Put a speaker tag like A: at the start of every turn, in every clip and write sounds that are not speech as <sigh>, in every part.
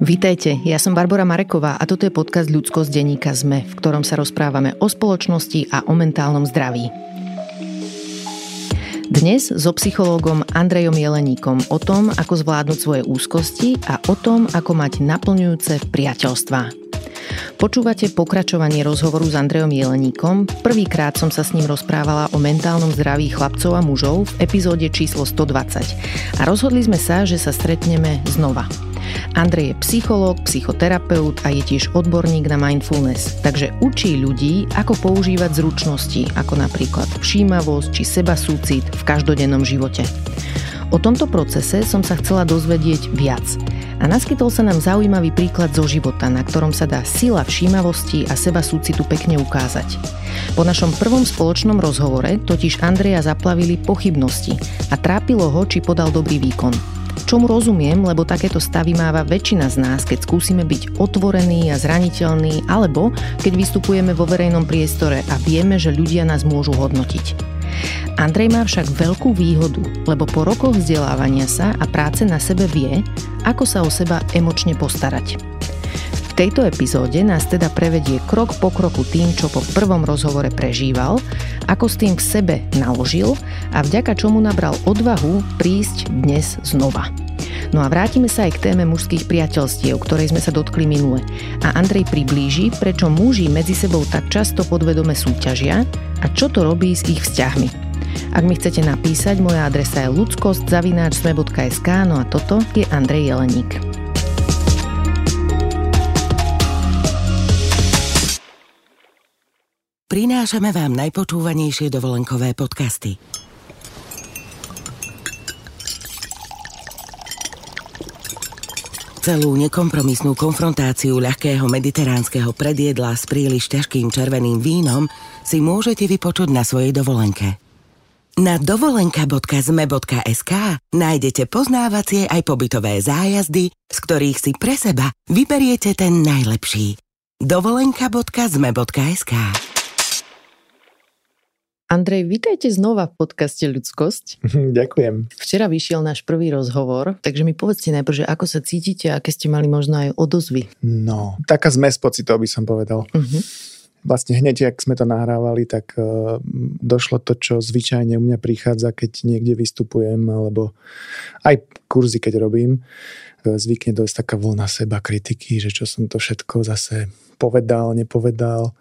A: Vítajte, ja som Barbara Mareková a toto je podcast Ľudsko z denníka ZME, v ktorom sa rozprávame o spoločnosti a o mentálnom zdraví. Dnes so psychológom Andrejom Jeleníkom o tom, ako zvládnuť svoje úzkosti a o tom, ako mať naplňujúce priateľstvá. Počúvate pokračovanie rozhovoru s Andrejom Jeleníkom. Prvýkrát som sa s ním rozprávala o mentálnom zdraví chlapcov a mužov v epizóde číslo 120. A rozhodli sme sa, že sa stretneme znova. Andrej je psychológ, psychoterapeut a je tiež odborník na mindfulness, takže učí ľudí, ako používať zručnosti, ako napríklad všímavosť či seba súcit v každodennom živote. O tomto procese som sa chcela dozvedieť viac a naskytol sa nám zaujímavý príklad zo života, na ktorom sa dá sila všímavosti a seba súcitu pekne ukázať. Po našom prvom spoločnom rozhovore totiž Andreja zaplavili pochybnosti a trápilo ho, či podal dobrý výkon. Čomu rozumiem, lebo takéto stavy máva väčšina z nás, keď skúsime byť otvorení a zraniteľní, alebo keď vystupujeme vo verejnom priestore a vieme, že ľudia nás môžu hodnotiť. Andrej má však veľkú výhodu, lebo po rokoch vzdelávania sa a práce na sebe vie, ako sa o seba emočne postarať. V tejto epizóde nás teda prevedie krok po kroku tým, čo po prvom rozhovore prežíval, ako s tým v sebe naložil a vďaka čomu nabral odvahu prísť dnes znova. No a vrátime sa aj k téme mužských priateľstiev, ktorej sme sa dotkli minule. A Andrej priblíži, prečo muži medzi sebou tak často podvedome súťažia a čo to robí s ich vzťahmi. Ak mi chcete napísať, moja adresa je ludskost.sme.sk, no a toto je Andrej Jeleník.
B: Prinášame vám najpočúvanejšie dovolenkové podcasty. Celú nekompromisnú konfrontáciu ľahkého mediteránskeho predjedla s príliš ťažkým červeným vínom si môžete vypočuť na svojej dovolenke. Na dovolenka.zme.sk nájdete poznávacie aj pobytové zájazdy, z ktorých si pre seba vyberiete ten najlepší. dovolenka.zme.sk
A: Andrej, vítajte znova v podcaste Ľudskosť. <laughs>
C: Ďakujem.
A: Včera vyšiel náš prvý rozhovor, takže mi povedzte najprv, že ako sa cítite a aké ste mali možno aj odozvy.
C: No, taká zmes pocitov by som povedal. Uh-huh. Vlastne hneď, ak sme to nahrávali, tak uh, došlo to, čo zvyčajne u mňa prichádza, keď niekde vystupujem, alebo aj kurzy, keď robím. Uh, zvykne dojsť taká vlna seba kritiky, že čo som to všetko zase povedal, nepovedal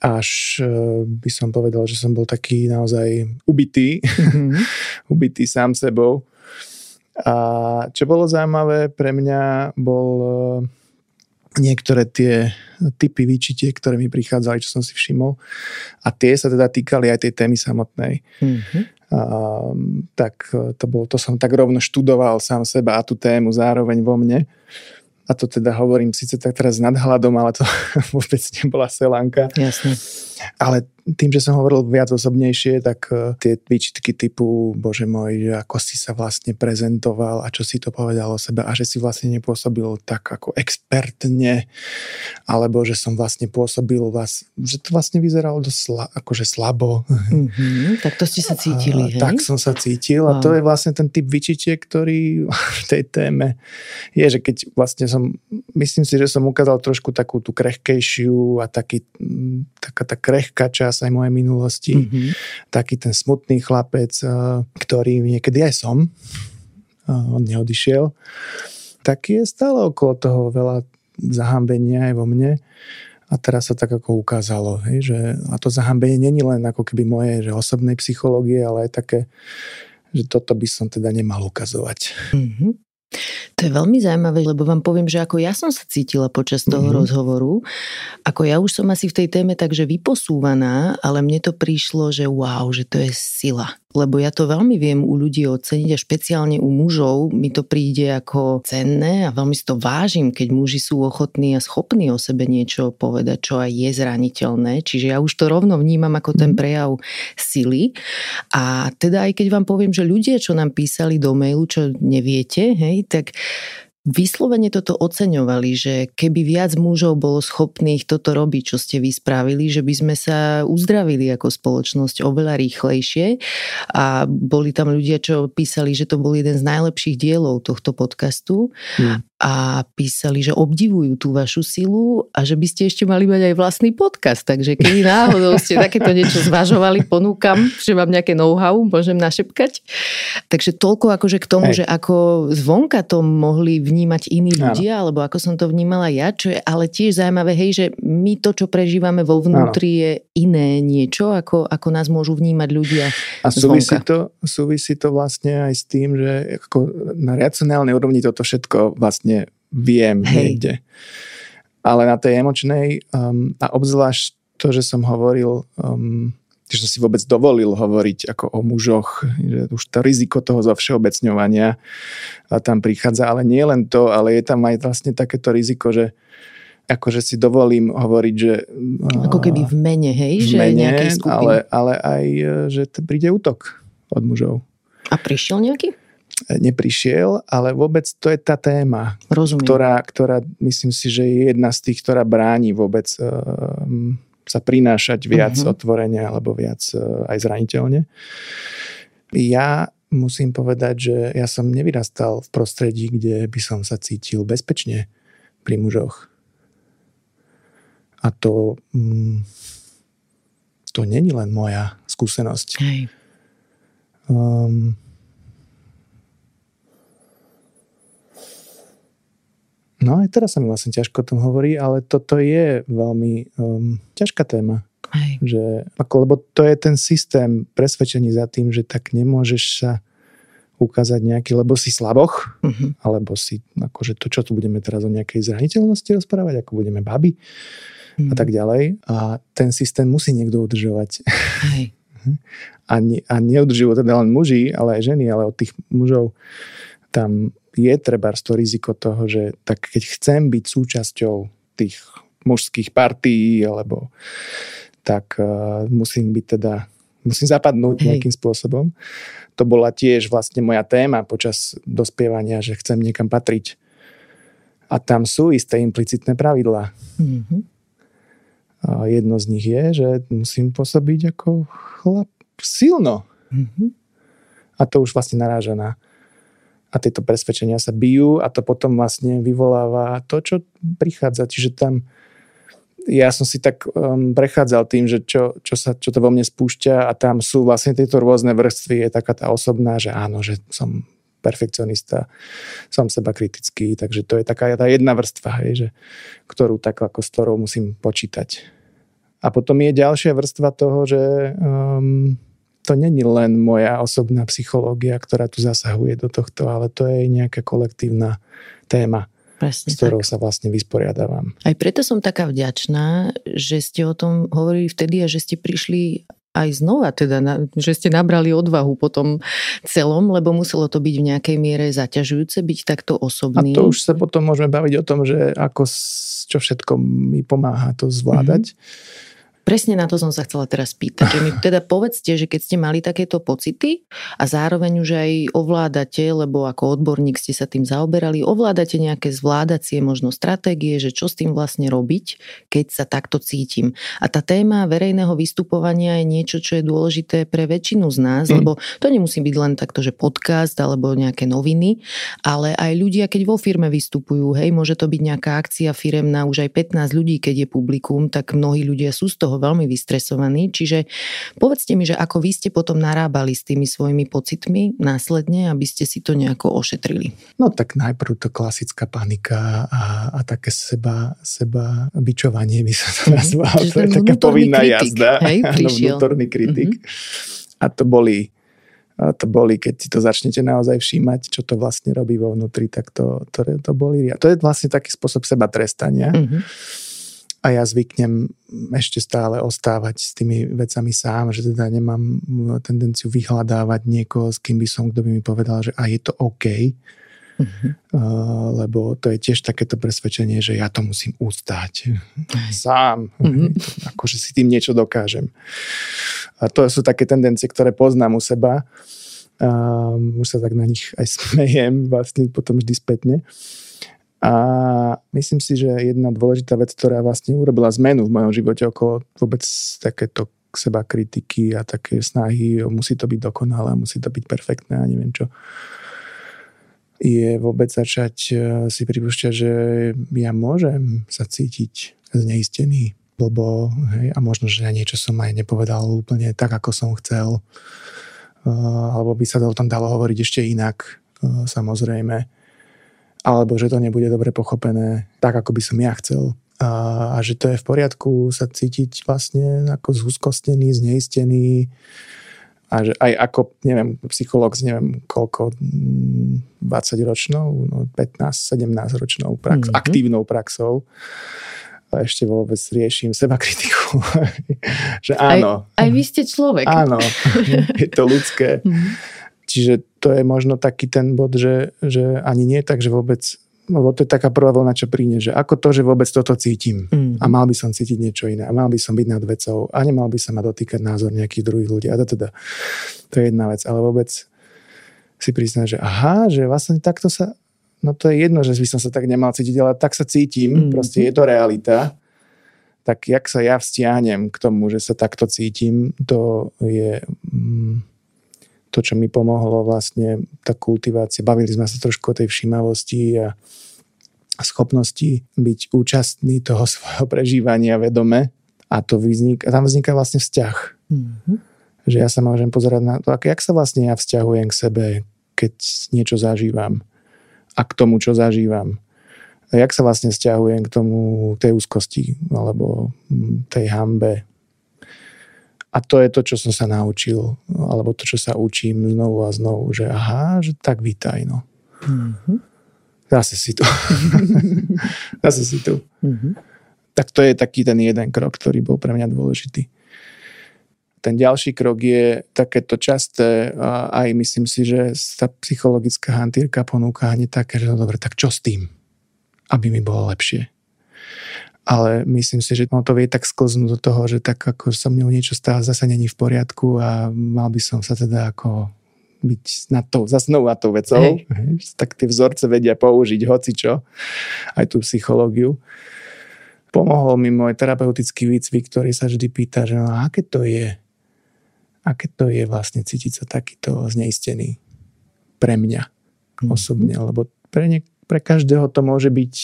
C: až e, by som povedal, že som bol taký naozaj ubitý, mm-hmm. <laughs> ubitý sám sebou. A čo bolo zaujímavé pre mňa, bol e, niektoré tie typy výčitie, ktoré mi prichádzali, čo som si všimol. A tie sa teda týkali aj tej témy samotnej. Mm-hmm. A, tak e, to, bolo, to som tak rovno študoval sám seba a tú tému zároveň vo mne a to teda hovorím síce tak teraz s nadhľadom, ale to <laughs> vôbec nebola selanka.
A: Jasne.
C: Ale tým, že som hovoril viac osobnejšie, tak uh, tie výčitky typu, bože môj, ako si sa vlastne prezentoval a čo si to povedal o sebe a že si vlastne nepôsobil tak ako expertne, alebo že som vlastne pôsobil vás, že to vlastne vyzeralo dosť sla, akože slabo.
A: Mm-hmm, tak to ste sa cítili,
C: hej? Tak som sa cítil a to je vlastne ten typ vyčitie, ktorý <laughs> v tej téme je, že keď vlastne som, myslím si, že som ukázal trošku takú tú krehkejšiu a taký, taká tá krehká časť aj mojej minulosti. Mm-hmm. Taký ten smutný chlapec, eh, ktorý niekedy aj som, eh, on neodišiel, tak je stále okolo toho veľa zahambenia aj vo mne. A teraz sa tak ako ukázalo, hej, že a to zahambenie není len ako keby moje že osobnej psychológie, ale aj také, že toto by som teda nemal ukazovať.
A: Mm-hmm. To je veľmi zaujímavé, lebo vám poviem, že ako ja som sa cítila počas toho mm-hmm. rozhovoru, ako ja už som asi v tej téme takže vyposúvaná, ale mne to prišlo, že wow, že to je sila lebo ja to veľmi viem u ľudí oceniť a špeciálne u mužov mi to príde ako cenné a veľmi si to vážim, keď muži sú ochotní a schopní o sebe niečo povedať, čo aj je zraniteľné. Čiže ja už to rovno vnímam ako ten mhm. prejav sily. A teda aj keď vám poviem, že ľudia, čo nám písali do mailu, čo neviete, hej, tak vyslovene toto oceňovali, že keby viac mužov bolo schopných toto robiť, čo ste vy spravili, že by sme sa uzdravili ako spoločnosť oveľa rýchlejšie a boli tam ľudia, čo písali, že to bol jeden z najlepších dielov tohto podcastu. Hmm. A písali, že obdivujú tú vašu silu a že by ste ešte mali mať aj vlastný podcast. Takže keď náhodou ste takéto niečo zvažovali, ponúkam, že mám nejaké know-how, môžem našepkať. Takže toľko akože k tomu, Hej. že ako zvonka to mohli vnímať iní ľudia, Áno. alebo ako som to vnímala ja, čo je ale tiež zaujímavé, hej, že my to, čo prežívame vo vnútri, Áno. je iné niečo, ako, ako nás môžu vnímať ľudia
C: A súvisí to, súvisí to vlastne aj s tým, že ako na racionálnej úrovni toto všetko vlastne vlastne viem Hej. niekde. Ale na tej emočnej um, a obzvlášť to, že som hovoril, um, že som si vôbec dovolil hovoriť ako o mužoch, že už to riziko toho zovšeobecňovania tam prichádza, ale nie len to, ale je tam aj vlastne takéto riziko, že akože si dovolím hovoriť, že...
A: Ako keby v mene, hej?
C: V že mene, ale, ale aj, že príde útok od mužov.
A: A prišiel nejaký?
C: Neprišiel, ale vôbec to je tá téma,
A: Rozumiem.
C: Ktorá, ktorá myslím si, že je jedna z tých, ktorá bráni vôbec uh, sa prinášať viac uh-huh. otvorenia alebo viac uh, aj zraniteľne. Ja musím povedať, že ja som nevyrastal v prostredí, kde by som sa cítil bezpečne pri mužoch. A to, mm, to není len moja skúsenosť.
A: Hej.
C: Um, No aj teraz sa mi vlastne ťažko o tom hovorí, ale toto je veľmi um, ťažká téma.
A: Hej.
C: Že, ako, lebo to je ten systém presvedčení za tým, že tak nemôžeš sa ukázať nejaký, lebo si slaboch, uh-huh. alebo si, akože to, čo tu budeme teraz o nejakej zraniteľnosti rozprávať, ako budeme baby uh-huh. a mhm. tak ďalej. A ten systém musí niekto udržovať.
A: Hej.
C: a, ne, a neudržujú teda len muži, ale aj ženy, ale od tých mužov tam je treba to riziko toho, že tak keď chcem byť súčasťou tých mužských partií, alebo tak uh, musím byť teda, musím zapadnúť Hej. nejakým spôsobom. To bola tiež vlastne moja téma počas dospievania, že chcem niekam patriť. A tam sú isté implicitné pravidlá. Mm-hmm. A jedno z nich je, že musím pôsobiť ako chlap silno. Mm-hmm. A to už vlastne naráža na a tieto presvedčenia sa bijú a to potom vlastne vyvoláva to, čo prichádza. Čiže tam ja som si tak um, prechádzal tým, že čo, čo, sa, čo to vo mne spúšťa a tam sú vlastne tieto rôzne vrstvy. Je taká tá osobná, že áno, že som perfekcionista, som seba kritický, takže to je taká tá jedna vrstva, hej, že, ktorú tak ako s ktorou musím počítať. A potom je ďalšia vrstva toho, že um, to není len moja osobná psychológia, ktorá tu zasahuje do tohto, ale to je nejaká kolektívna téma. Presne s ktorou tak. sa vlastne vysporiadavam.
A: Aj preto som taká vďačná, že ste o tom hovorili vtedy a že ste prišli aj znova, teda, na, že ste nabrali odvahu po tom celom, lebo muselo to byť v nejakej miere zaťažujúce, byť takto osobný.
C: A to už sa potom môžeme baviť o tom, že ako, čo všetko mi pomáha to zvládať. Mm-hmm
A: Presne na to som sa chcela teraz pýtať. Že mi <laughs> teda povedzte, že keď ste mali takéto pocity a zároveň už aj ovládate, lebo ako odborník ste sa tým zaoberali, ovládate nejaké zvládacie možno stratégie, že čo s tým vlastne robiť, keď sa takto cítim. A tá téma verejného vystupovania je niečo, čo je dôležité pre väčšinu z nás, mm. lebo to nemusí byť len takto, že podcast alebo nejaké noviny, ale aj ľudia, keď vo firme vystupujú, hej, môže to byť nejaká akcia firemná, už aj 15 ľudí, keď je publikum, tak mnohí ľudia sú z toho veľmi vystresovaní. Čiže povedzte mi, že ako vy ste potom narábali s tými svojimi pocitmi následne, aby ste si to nejako ošetrili.
C: No tak najprv to klasická panika a, a také seba, seba bičovanie by sa to mhm. nazvalo. Mm, to je taká povinná kritik, jazda.
A: Hej, no,
C: vnútorný kritik. Mm-hmm. A to boli to boli, keď si to začnete naozaj všímať, čo to vlastne robí vo vnútri, tak to, to, to boli. A to je vlastne taký spôsob seba trestania. Mm-hmm a ja zvyknem ešte stále ostávať s tými vecami sám, že teda nemám tendenciu vyhľadávať niekoho, s kým by som, kto by mi povedal, že a je to OK, Uh-huh. Uh, lebo to je tiež takéto presvedčenie, že ja to musím ustáť sám. Uh-huh. Akože si tým niečo dokážem. A to sú také tendencie, ktoré poznám u seba. Um, už sa tak na nich aj <laughs> smejem vlastne potom vždy spätne. A myslím si, že jedna dôležitá vec, ktorá vlastne urobila zmenu v mojom živote okolo vôbec takéto seba kritiky a také snahy, musí to byť dokonalé, musí to byť perfektné a neviem čo. je vôbec začať e, si pripúšťať, že ja môžem sa cítiť zneistený, blbo, hej, a možno, že ja niečo som aj nepovedal úplne tak, ako som chcel, uh, alebo by sa to o tom dalo hovoriť ešte inak, uh, samozrejme, alebo že to nebude dobre pochopené tak, ako by som ja chcel. A, a že to je v poriadku sa cítiť vlastne ako zúskostený, zneistený, a že aj ako, neviem, psychológ s neviem koľko, 20 ročnou, no 15, 17 ročnou prax, mm-hmm. aktívnou praxou, a ešte vôbec riešim seba kritiku. <laughs> že áno.
A: Aj, aj vy ste človek.
C: Áno, <laughs> je to ľudské. Mm-hmm. Čiže to je možno taký ten bod, že, že ani nie tak, že vôbec lebo to je taká prvá vlna, čo príde, že ako to, že vôbec toto cítim. Mm. a mal by som cítiť niečo iné. A mal by som byť nad vecou. A nemal by sa ma dotýkať názor nejakých druhých ľudí. A teda, to je jedna vec, ale vôbec si priznať, že aha, že vlastne takto sa, no to je jedno, že by som sa tak nemal cítiť, ale tak sa cítim, mm. proste je to realita, tak jak sa ja vzťahnem k tomu, že sa takto cítim, to je mm, to, čo mi pomohlo vlastne tá kultivácia. Bavili sme sa trošku o tej všímavosti a schopnosti byť účastný toho <laughs> svojho prežívania vedome a to vznik, tam vzniká vlastne vzťah. Mm-hmm. Že ja sa môžem pozerať na to, jak sa vlastne ja vzťahujem k sebe, keď niečo zažívam a k tomu, čo zažívam. A jak sa vlastne vzťahujem k tomu, tej úzkosti alebo mm, tej hambe. A to je to, čo som sa naučil, alebo to, čo sa učím znovu a znovu, že aha, že tak vítaj, no. Mm-hmm. Zase si tu. <laughs> Zase si tu. Mm-hmm. Tak to je taký ten jeden krok, ktorý bol pre mňa dôležitý. Ten ďalší krok je takéto časté a aj myslím si, že tá psychologická hantírka ponúka hneď také, že no dobre, tak čo s tým? Aby mi bolo lepšie. Ale myslím si, že no to vie tak sklznúť do toho, že tak ako sa mňou niečo stále zase není v poriadku a mal by som sa teda ako byť na to, zase na tou vecou. Hej. Tak tie vzorce vedia použiť hoci čo, aj tú psychológiu pomohol mi môj terapeutický výcvik, ktorý sa vždy pýta, že no, aké to je aké to je vlastne cítiť sa takýto zneistený pre mňa mm-hmm. osobne, lebo pre, ne, pre každého to môže byť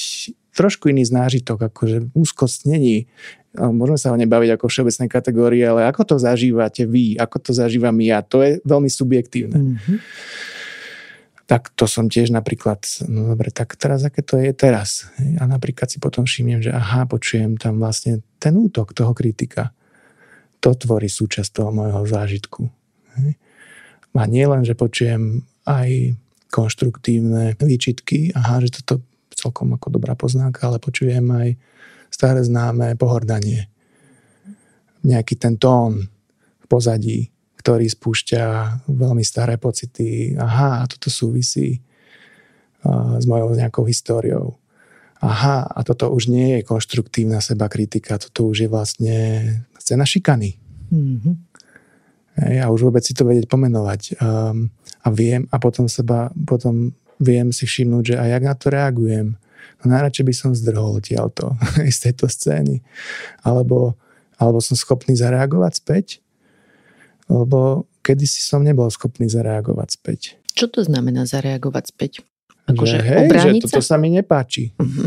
C: trošku iný znážitok, akože úzkosť není, môžeme sa ho nebaviť ako všeobecnej kategórie, ale ako to zažívate vy, ako to zažívam ja, to je veľmi subjektívne. Mm-hmm. Tak to som tiež napríklad, no dobre, tak teraz aké to je teraz? A napríklad si potom všimnem, že aha, počujem tam vlastne ten útok toho kritika to tvorí súčasť toho môjho zážitku. A nie len, že počujem aj konštruktívne výčitky, aha, že toto celkom ako dobrá poznámka, ale počujem aj staré známe pohordanie. Nejaký ten tón v pozadí, ktorý spúšťa veľmi staré pocity. Aha, toto súvisí s mojou nejakou históriou. Aha, a toto už nie je konštruktívna seba kritika, toto už je vlastne scéna šikany. Mm-hmm. Ja už vôbec si to vedieť pomenovať. Um, a viem, a potom seba, potom viem si všimnúť, že aj jak na to reagujem. No najradšej by som zdrhol odtiaľto <laughs> z tejto scény. Alebo, alebo som schopný zareagovať späť. Lebo kedysi som nebol schopný zareagovať späť.
A: Čo to znamená zareagovať späť?
C: Akože že, hej, že toto sa mi nepáči. Uh-huh.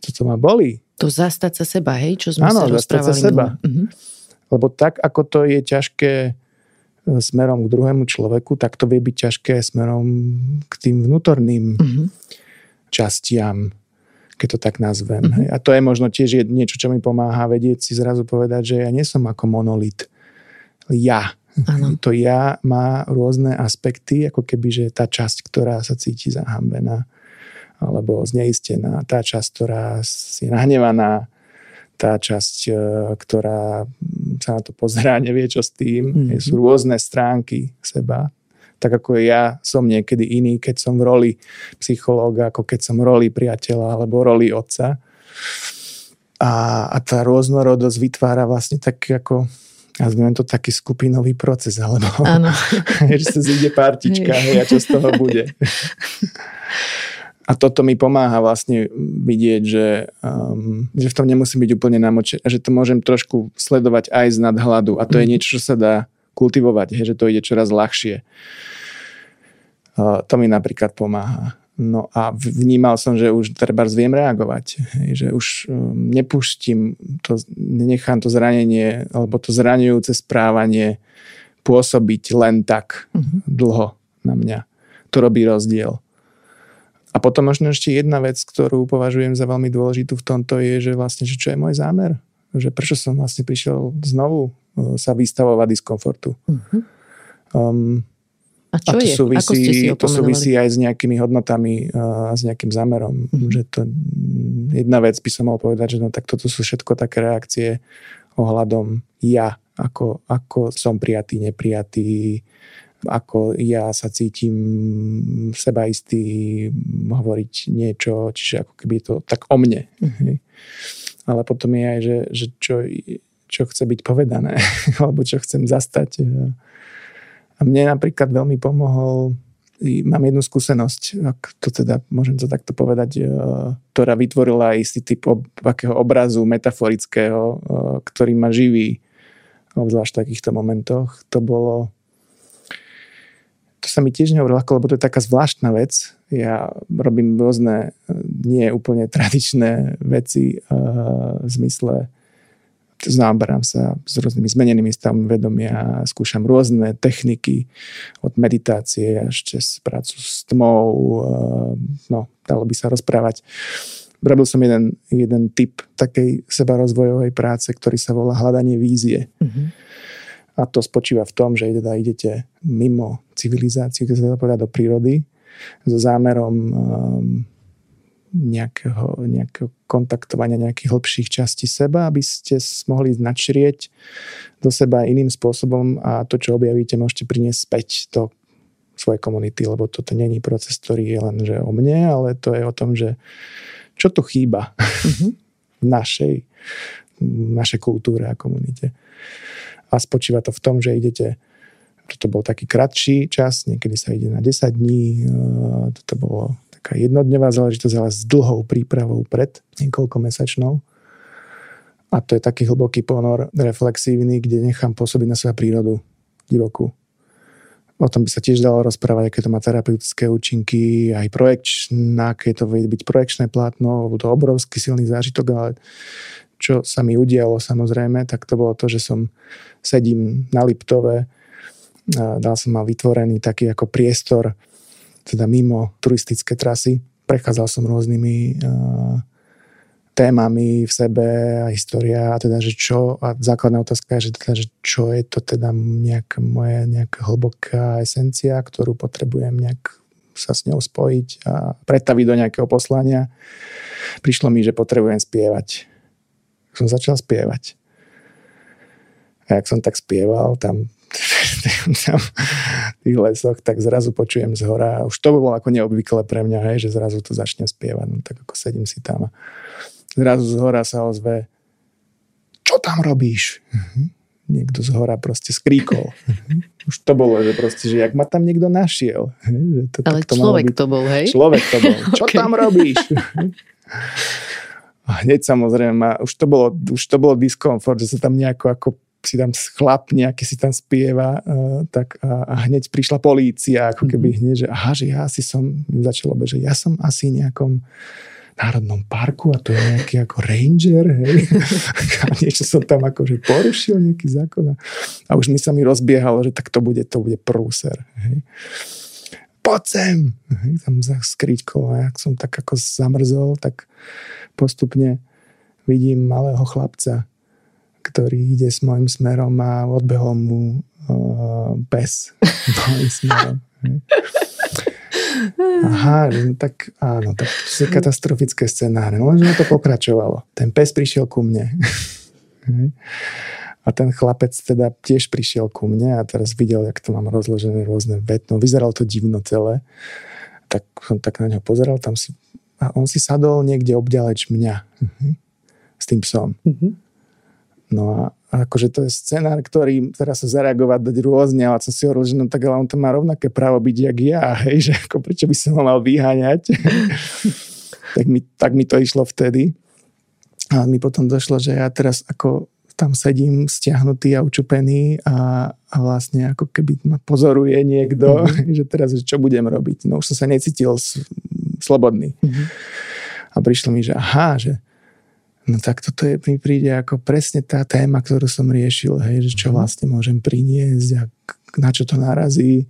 C: Toto ma boli.
A: To zastať sa seba, hej? Čo sme ano, sa rozprávali. Sa seba. Uh-huh.
C: Lebo tak, ako to je ťažké smerom k druhému človeku, tak to vie byť ťažké smerom k tým vnútorným uh-huh. častiam, keď to tak nazvem. Uh-huh. A to je možno tiež niečo, čo mi pomáha vedieť si zrazu povedať, že ja nie som ako monolit. Ja. Ano. To ja má rôzne aspekty, ako keby, že tá časť, ktorá sa cíti zahambená alebo zneistená, tá časť, ktorá je nahnevaná, tá časť, e, ktorá sa na to pozerá, nevie čo s tým. Mm-hmm. Sú rôzne stránky seba. Tak ako ja som niekedy iný, keď som v roli psychológa, ako keď som v roli priateľa alebo roli otca. A, a tá rôznorodosť vytvára vlastne tak ako nazvime to taký skupinový proces, alebo <laughs> že sa zíde partička hej, a čo z toho bude. <laughs> A toto mi pomáha vlastne vidieť, že, um, že v tom nemusím byť úplne namočený, že to môžem trošku sledovať aj z nadhľadu a to mm. je mhm. niečo, čo sa dá kultivovať, he, že to ide čoraz ľahšie. To mi napríklad pomáha. No a vnímal som, že už treba viem reagovať, že už um, nepustím, to, nechám to zranenie alebo to zraňujúce správanie pôsobiť len tak uh-huh. dlho na mňa. To robí rozdiel. A potom možno ešte jedna vec, ktorú považujem za veľmi dôležitú v tomto je, že vlastne, že čo je môj zámer. Že prečo som vlastne prišiel znovu uh, sa vystavovať diskomfortu. Uh-huh. Um,
A: a čo a to
C: je? Súvisí, Ako ste si to súvisí aj s nejakými hodnotami a s nejakým zámerom. Mm-hmm. Že to, jedna vec by som mal povedať, že no tak toto sú všetko také reakcie ohľadom ja, ako, ako som prijatý, neprijatý, ako ja sa cítim seba istý hovoriť niečo, čiže ako keby to tak o mne. Mm-hmm. Ale potom je aj, že, že čo, čo chce byť povedané, <laughs> alebo čo chcem zastať a mne napríklad veľmi pomohol, mám jednu skúsenosť, ak to teda môžem to takto povedať, e, ktorá vytvorila istý typ ob, akého obrazu metaforického, e, ktorý ma živí, obzvlášť v takýchto momentoch. To bolo to sa mi tiež nehovorilo ľahko, lebo to je taká zvláštna vec. Ja robím rôzne nie úplne tradičné veci uh, v zmysle zaoberám sa s rôznymi zmenenými stavmi vedomia, skúšam rôzne techniky od meditácie až cez prácu s tmou, eh, no, dalo by sa rozprávať. Robil som jeden, jeden typ takej sebarozvojovej práce, ktorý sa volá hľadanie vízie. Mm-hmm. A to spočíva v tom, že teda idete mimo civilizáciu, keď sa dá povedať, do prírody, so zámerom um, nejakého, nejakého kontaktovania nejakých hlbších častí seba, aby ste mohli načrieť do seba iným spôsobom a to, čo objavíte, môžete priniesť späť do svojej komunity, lebo toto není proces, ktorý je len že o mne, ale to je o tom, že čo tu chýba mm-hmm. <laughs> v našej, v našej kultúre a komunite. A spočíva to v tom, že idete toto bol taký kratší čas, niekedy sa ide na 10 dní, toto bolo taká jednodňová záležitosť, ale s dlhou prípravou pred niekoľko mesačnou. A to je taký hlboký ponor reflexívny, kde nechám pôsobiť na seba prírodu divokú. O tom by sa tiež dalo rozprávať, aké to má terapeutické účinky, aj projekčná, aké to vie byť projekčné plátno, to obrovský silný zážitok, ale čo sa mi udialo samozrejme, tak to bolo to, že som sedím na Liptove, dal som mal vytvorený taký ako priestor teda mimo turistické trasy. Prechádzal som rôznymi uh, témami v sebe a história a teda, že čo, a základná otázka je, že, teda, že čo je to teda nejak moje nejaká hlboká esencia, ktorú potrebujem nejak sa s ňou spojiť a pretaviť do nejakého poslania. Prišlo mi, že potrebujem spievať. Som začal spievať. A jak som tak spieval, tam <laughs> tam v tých lesoch, tak zrazu počujem z hora. Už to bolo ako neobvyklé pre mňa, hej, že zrazu to začne spievať. No, tak ako sedím si tam a zrazu z hora sa ozve čo tam robíš? Uh-huh. Niekto z hora proste skríkol. Uh-huh. Už to bolo, že proste, že jak ma tam niekto našiel. Že
A: to, Ale to človek to bol, hej?
C: Človek to bol. Čo <laughs> okay. tam robíš? A hneď samozrejme, už to bolo, už to bolo diskomfort, že sa tam nejako ako si tam chlap nejaký si tam spieva, uh, tak a, a hneď prišla polícia, ako keby mm-hmm. hneď, že aha, že ja asi som, začalo by, že ja som asi nejakom národnom parku a to je nejaký ako ranger, hej. <laughs> a niečo som tam akože porušil nejaký zákon a, a už mi sa mi rozbiehalo, že tak to bude, to bude prúser, hej. Poď sem! Tam za skríčkou a jak som tak ako zamrzol, tak postupne vidím malého chlapca, ktorý ide s môjim smerom a odbehol mu uh, pes <laughs> môjim smerom. Aha, tak áno, tak sú katastrofické scenáre. Lenže to pokračovalo. Ten pes prišiel ku mne. <laughs> A ten chlapec teda tiež prišiel ku mne a teraz videl, jak to mám rozložené rôzne vetno. Vyzeralo to divno celé. Tak som tak na ňo pozeral, tam si, a on si sadol niekde obďaleč mňa. Uh-huh. S tým psom. Uh-huh. No a akože to je scenár, ktorý teraz sa zareagovať dať rôzne, ale som si hovoril, že no tak ale on to má rovnaké právo byť, jak ja, <laughs> hej, že ako prečo by som ho mal vyháňať. <laughs> tak, mi, tak mi to išlo vtedy. A mi potom došlo, že ja teraz ako tam sedím stiahnutý a učupený a, a vlastne ako keby ma pozoruje niekto, mm-hmm. <laughs> že teraz čo budem robiť. No už som sa necítil s, slobodný. Mm-hmm. A prišlo mi, že aha, že no tak toto je, mi príde ako presne tá téma, ktorú som riešil, hej, že čo mhm. vlastne môžem priniesť a na čo to narazí.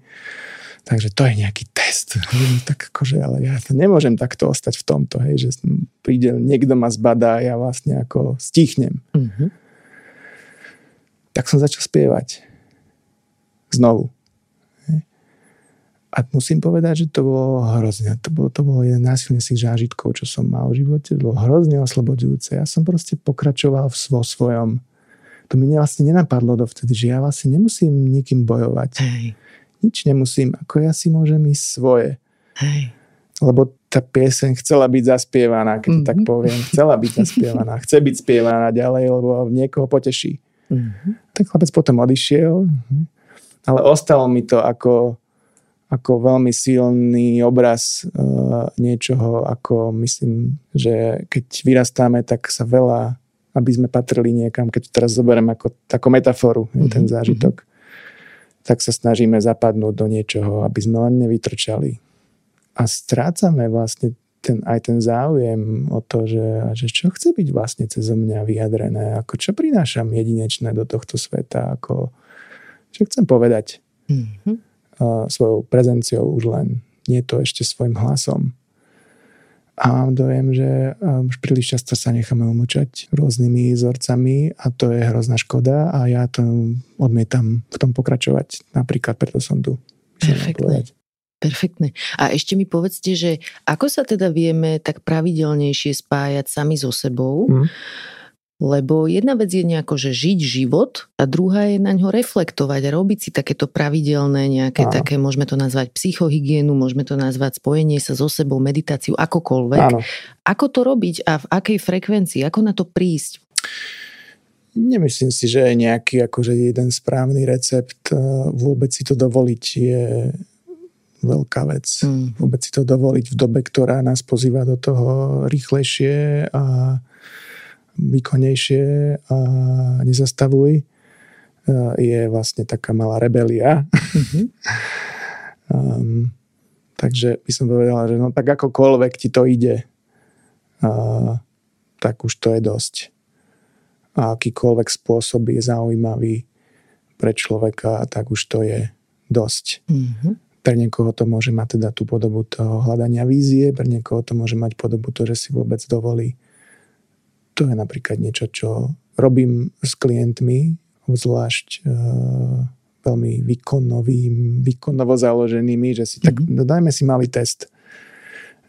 C: Takže to je nejaký test. Hej, tak akože, ale ja to nemôžem takto ostať v tomto, hej, že príde, niekto ma zbadá ja vlastne ako stichnem. Mm-hmm. Tak som začal spievať. Znovu. A musím povedať, že to bolo hrozne. To bolo, to bolo jeden násilnejších zážitkov, čo som mal v živote. To bolo hrozne oslobodzujúce. Ja som proste pokračoval vo svojom. To mi vlastne nenapadlo dovtedy, že ja vlastne nemusím nikým bojovať. Hej nič nemusím, ako ja si môžem ísť svoje. Hej. Lebo tá pieseň chcela byť zaspievaná, keď mm-hmm. tak mhm. poviem. Chcela byť zaspievaná. Chce byť spievaná ďalej, lebo niekoho poteší. Mm-hmm. Tak chlapec potom odišiel, mhm. ale ostalo mi to ako, ako veľmi silný obraz uh, niečoho, ako myslím, že keď vyrastáme, tak sa veľa, aby sme patrili niekam, keď to teraz zoberiem ako, ako metaforu, mm-hmm. ten zážitok, tak sa snažíme zapadnúť do niečoho, aby sme len nevytrčali. A strácame vlastne ten, aj ten záujem o to, že, že čo chce byť vlastne cez mňa vyjadrené, ako čo prinášam jedinečné do tohto sveta, ako čo chcem povedať mm-hmm. uh, svojou prezenciou už len, nie to ešte svojim hlasom a mám dojem, že už príliš často sa necháme umúčať rôznymi vzorcami a to je hrozná škoda a ja to odmietam v tom pokračovať. Napríklad preto som tu.
A: Perfektne. Perfektne. A ešte mi povedzte, že ako sa teda vieme tak pravidelnejšie spájať sami so sebou, mm lebo jedna vec je nejako, že žiť život a druhá je na ňo reflektovať a robiť si takéto pravidelné nejaké Áno. také, môžeme to nazvať psychohygienu, môžeme to nazvať spojenie sa so sebou, meditáciu, akokoľvek. Áno. Ako to robiť a v akej frekvencii? Ako na to prísť?
C: Nemyslím si, že je nejaký akože jeden správny recept. Vôbec si to dovoliť je veľká vec. Mm. Vôbec si to dovoliť v dobe, ktorá nás pozýva do toho rýchlejšie a výkonnejšie a nezastavuj, je vlastne taká malá rebelia. Mm-hmm. <laughs> um, takže by som povedala, že no tak akokoľvek ti to ide, uh, tak už to je dosť. A akýkoľvek spôsob je zaujímavý pre človeka, tak už to je dosť. Mm-hmm. Pre niekoho to môže mať teda tú podobu toho hľadania vízie, pre niekoho to môže mať podobu to, že si vôbec dovolí to je napríklad niečo, čo robím s klientmi, zvlášť e, veľmi výkonovým, výkonovo založenými, že si mm-hmm. tak, mhm. no dajme si malý test,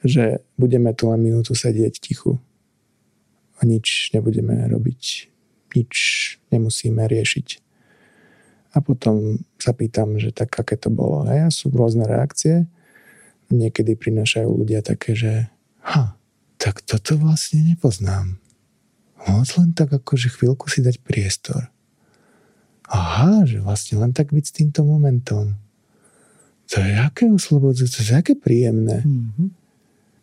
C: že budeme tu len minútu sedieť tichu a nič nebudeme robiť, nič nemusíme riešiť. A potom sa pýtam, že tak aké to bolo. A ja sú rôzne reakcie. Niekedy prinášajú ľudia také, že ha, tak toto vlastne nepoznám Moc len tak akože chvíľku si dať priestor. Aha, že vlastne len tak byť s týmto momentom. To je aké oslobodzujúce, to je aké príjemné. Mm-hmm.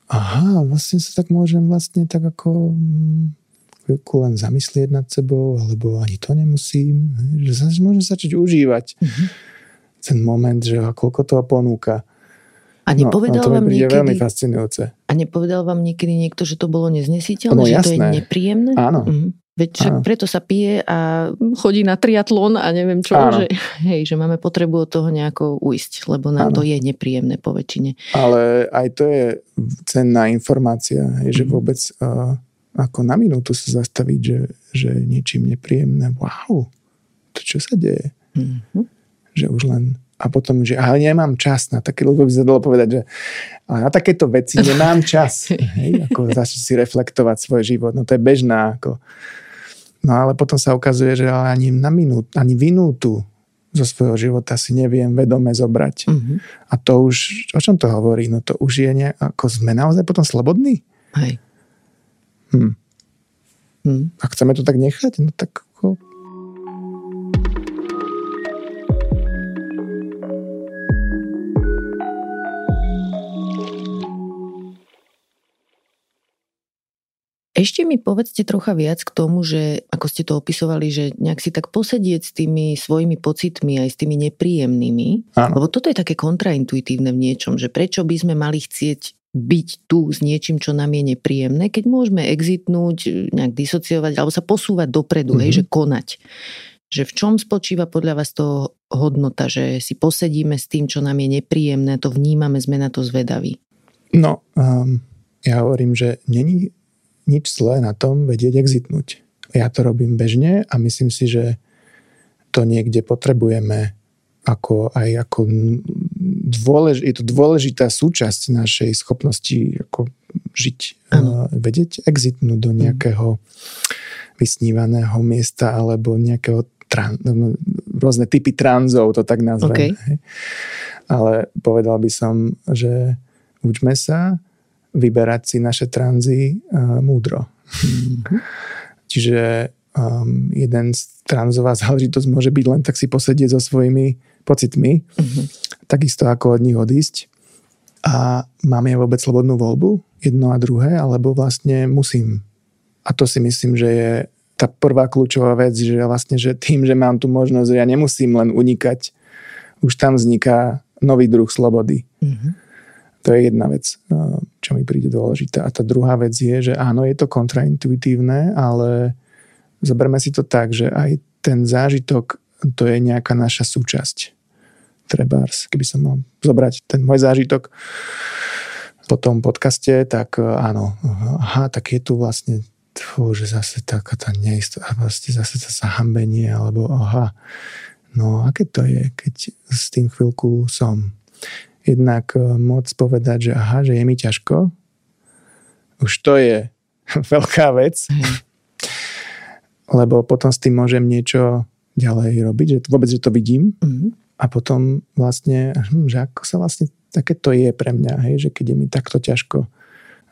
C: Aha, vlastne sa tak môžem vlastne tak ako mm, chvíľku len zamyslieť nad sebou, alebo ani to nemusím. Že sa môžem začať užívať mm-hmm. ten moment, že koľko toho ponúka.
A: A nepovedal no, no to vám niekedy...
C: veľmi fascinujúce.
A: A nepovedal vám niekedy niekto, že to bolo neznesiteľné, no, že jasné. to je nepríjemné?
C: Áno. Mhm.
A: Veď však Áno. preto sa pije a chodí na triatlon a neviem čo, že, hej, že máme potrebu od toho nejako uísť, lebo nám Áno. to je nepríjemné po väčšine.
C: Ale aj to je cenná informácia, hej, že mhm. vôbec uh, ako na minútu sa zastaviť, že, že niečím nepríjemné, wow, to čo sa deje? Mm-hmm. Že už len a potom, že ale nemám čas na také, lebo by sa dalo povedať, že ale na takéto veci nemám čas. <laughs> Hej, ako začať si reflektovať svoj život. No to je bežná. Ako. No ale potom sa ukazuje, že ani na minút, ani minútu zo svojho života si neviem vedome zobrať. Mm-hmm. A to už, o čom to hovorí? No to už je nejak, ako sme naozaj potom slobodní?
A: Hej.
C: Hm. Hm. A chceme to tak nechať? No tak ako,
A: ešte mi povedzte trocha viac k tomu, že ako ste to opisovali, že nejak si tak posedieť s tými svojimi pocitmi aj s tými nepríjemnými. Áno. Lebo toto je také kontraintuitívne v niečom, že prečo by sme mali chcieť byť tu s niečím, čo nám je nepríjemné, keď môžeme exitnúť, nejak disociovať alebo sa posúvať dopredu, mm-hmm. hej, mhm. že konať. Že v čom spočíva podľa vás to hodnota, že si posedíme s tým, čo nám je nepríjemné, to vnímame, sme na to zvedaví?
C: No, um, ja hovorím, že není nič zlé na tom vedieť exitnúť. Ja to robím bežne a myslím si, že to niekde potrebujeme ako aj ako dôlež, je to dôležitá súčasť našej schopnosti ako žiť, uh, vedieť exitnúť do mhm. nejakého vysnívaného miesta alebo nejakého tran, no, rôzne typy tranzov, to tak nazvem. Okay. Ale povedal by som, že učme sa vyberať si naše tranzy uh, múdro. Mm-hmm. Čiže um, jeden z tranzová záležitosť môže byť len tak si posedieť so svojimi pocitmi, mm-hmm. Takisto ako od nich odísť. A mám ja vôbec slobodnú voľbu, jedno a druhé, alebo vlastne musím. A to si myslím, že je tá prvá kľúčová vec, že vlastne, že tým, že mám tu možnosť, že ja nemusím len unikať, už tam vzniká nový druh slobody. Mm-hmm. To je jedna vec, eh, čo mi príde dôležitá. A tá druhá vec je, že áno, je to kontraintuitívne, ale zoberme si to tak, že aj ten zážitok to je nejaká naša súčasť. Trebárs, keby som mal zobrať ten môj zážitok po tom podcaste, tak eh, áno, aha, tak je tu vlastne tfú, že zase taká tá neistota, vlastne zase to zahambenie, alebo aha, no aké to je, keď s tým chvíľku som jednak eh, môcť povedať, že aha, že je mi ťažko. Už to je <laughs> veľká vec. Lebo potom s tým môžem niečo ďalej robiť, že vôbec, že to vidím. Mm-hmm. A potom vlastne, že ako sa vlastne, také to je pre mňa, hej, že keď je mi takto ťažko,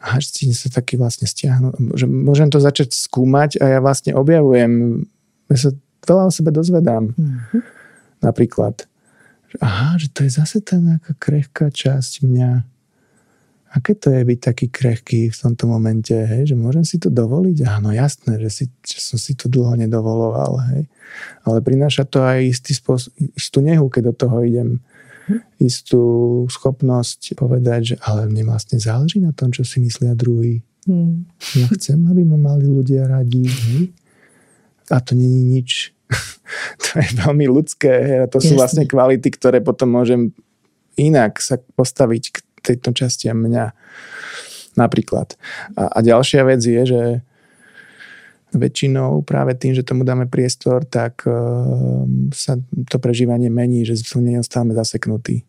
C: aha, že sa taký vlastne stiahnu, že môžem to začať skúmať a ja vlastne objavujem, ja sa veľa o sebe dozvedám. Mm-hmm. Napríklad, aha, že to je zase tá nejaká krehká časť mňa. Aké to je byť taký krehký v tomto momente, hej? že môžem si to dovoliť? Áno, jasné, že, si, že som si to dlho nedovoloval, hej? ale prináša to aj istý spôsob, istú nehu, keď do toho idem hm. istú schopnosť povedať, že ale mne vlastne záleží na tom, čo si myslia druhý. Hm. Ja chcem, aby ma mali ľudia radi. Hej? A to není nič <laughs> to je veľmi ľudské a to Jasne. sú vlastne kvality, ktoré potom môžem inak sa postaviť k tejto časti mňa napríklad. A, a ďalšia vec je, že väčšinou práve tým, že tomu dáme priestor, tak uh, sa to prežívanie mení, že neostávame zaseknutí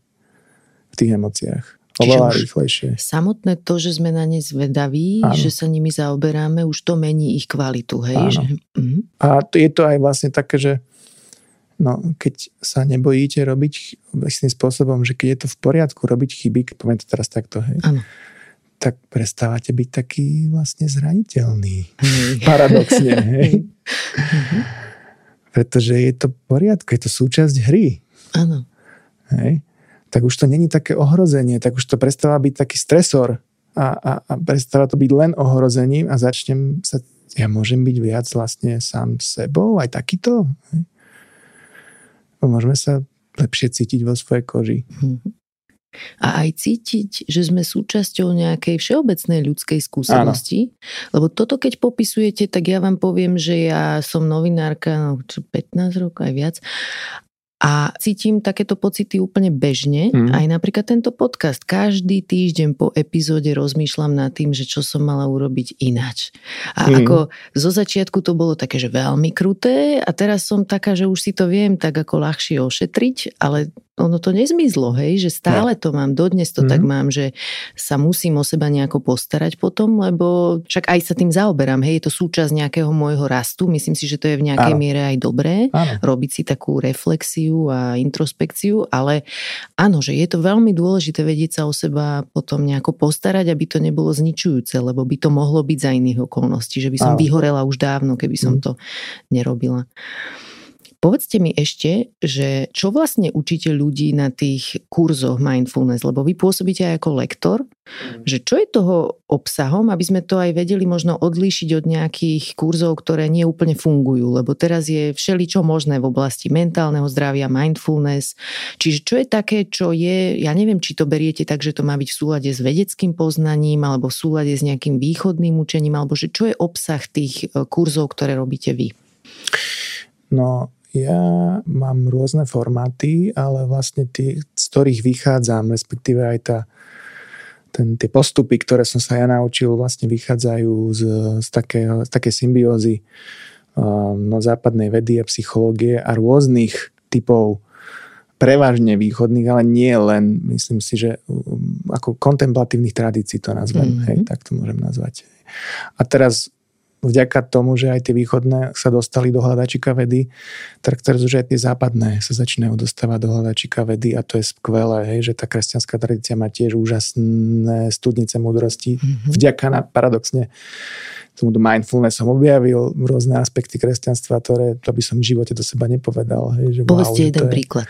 C: v tých emóciách. Oveľa rýchlejšie.
A: Samotné to, že sme na ne zvedaví, Áno. že sa nimi zaoberáme, už to mení ich kvalitu, hej? Že,
C: uh-huh. A je to aj vlastne také, že no, keď sa nebojíte robiť istým spôsobom, že keď je to v poriadku robiť chyby, poviem to teraz takto, hej, Áno. tak prestávate byť taký vlastne zraniteľný. Hej. <laughs> Paradoxne, hej. Uh-huh. <laughs> Pretože je to v poriadku, je to súčasť hry.
A: Áno.
C: Hej tak už to není také ohrozenie, tak už to prestáva byť taký stresor a, a, a prestáva to byť len ohrozením a začnem sa, ja môžem byť viac vlastne sám sebou, aj takýto. Môžeme sa lepšie cítiť vo svojej koži.
A: A aj cítiť, že sme súčasťou nejakej všeobecnej ľudskej skúsenosti. Áno. Lebo toto, keď popisujete, tak ja vám poviem, že ja som novinárka no, 15 rokov aj viac a cítim takéto pocity úplne bežne. Mm. Aj napríklad tento podcast. Každý týždeň po epizóde rozmýšľam nad tým, že čo som mala urobiť ináč. A mm. ako zo začiatku to bolo také, že veľmi kruté a teraz som taká, že už si to viem tak ako ľahšie ošetriť, ale ono to nezmizlo, hej, že stále to mám, dodnes to mm. tak mhm. mám, že sa musím o seba nejako postarať potom, lebo však aj sa tým zaoberám, hej, je to súčasť nejakého môjho rastu, myslím si, že to je v nejakej áno. miere aj dobré, áno. robiť si takú reflexiu a introspekciu, ale áno, že je to veľmi dôležité vedieť sa o seba potom nejako postarať, aby to nebolo zničujúce, lebo by to mohlo byť za iných okolností, že by som áno. vyhorela už dávno, keby som mm. to nerobila. Povedzte mi ešte, že čo vlastne učíte ľudí na tých kurzoch mindfulness, lebo vy pôsobíte aj ako lektor, mm. že čo je toho obsahom, aby sme to aj vedeli možno odlíšiť od nejakých kurzov, ktoré nie úplne fungujú, lebo teraz je všeličo možné v oblasti mentálneho zdravia, mindfulness. Čiže čo je také, čo je, ja neviem, či to beriete tak, že to má byť v súlade s vedeckým poznaním alebo v súlade s nejakým východným učením, alebo že čo je obsah tých e, kurzov, ktoré robíte vy?
C: No, ja mám rôzne formáty, ale vlastne tí, z ktorých vychádzam, respektíve aj tá, ten, tie postupy, ktoré som sa ja naučil, vlastne vychádzajú z, z, takého, z také symbiózy um, no, západnej vedy a psychológie a rôznych typov prevažne východných, ale nie len, myslím si, že um, ako kontemplatívnych tradícií to nazvem, mm-hmm. hej, tak to môžem nazvať. A teraz vďaka tomu, že aj tie východné sa dostali do hľadačika vedy, tak teraz už aj tie západné sa začínajú dostávať do hľadačika vedy a to je skvelé, hej, že tá kresťanská tradícia má tiež úžasné studnice múdrosti. Mm-hmm. Vďaka na paradoxne tomu mindfulness som objavil rôzne aspekty kresťanstva, ktoré to by som v živote do seba nepovedal. Hej, že
A: Povedzte wow, jeden je, príklad.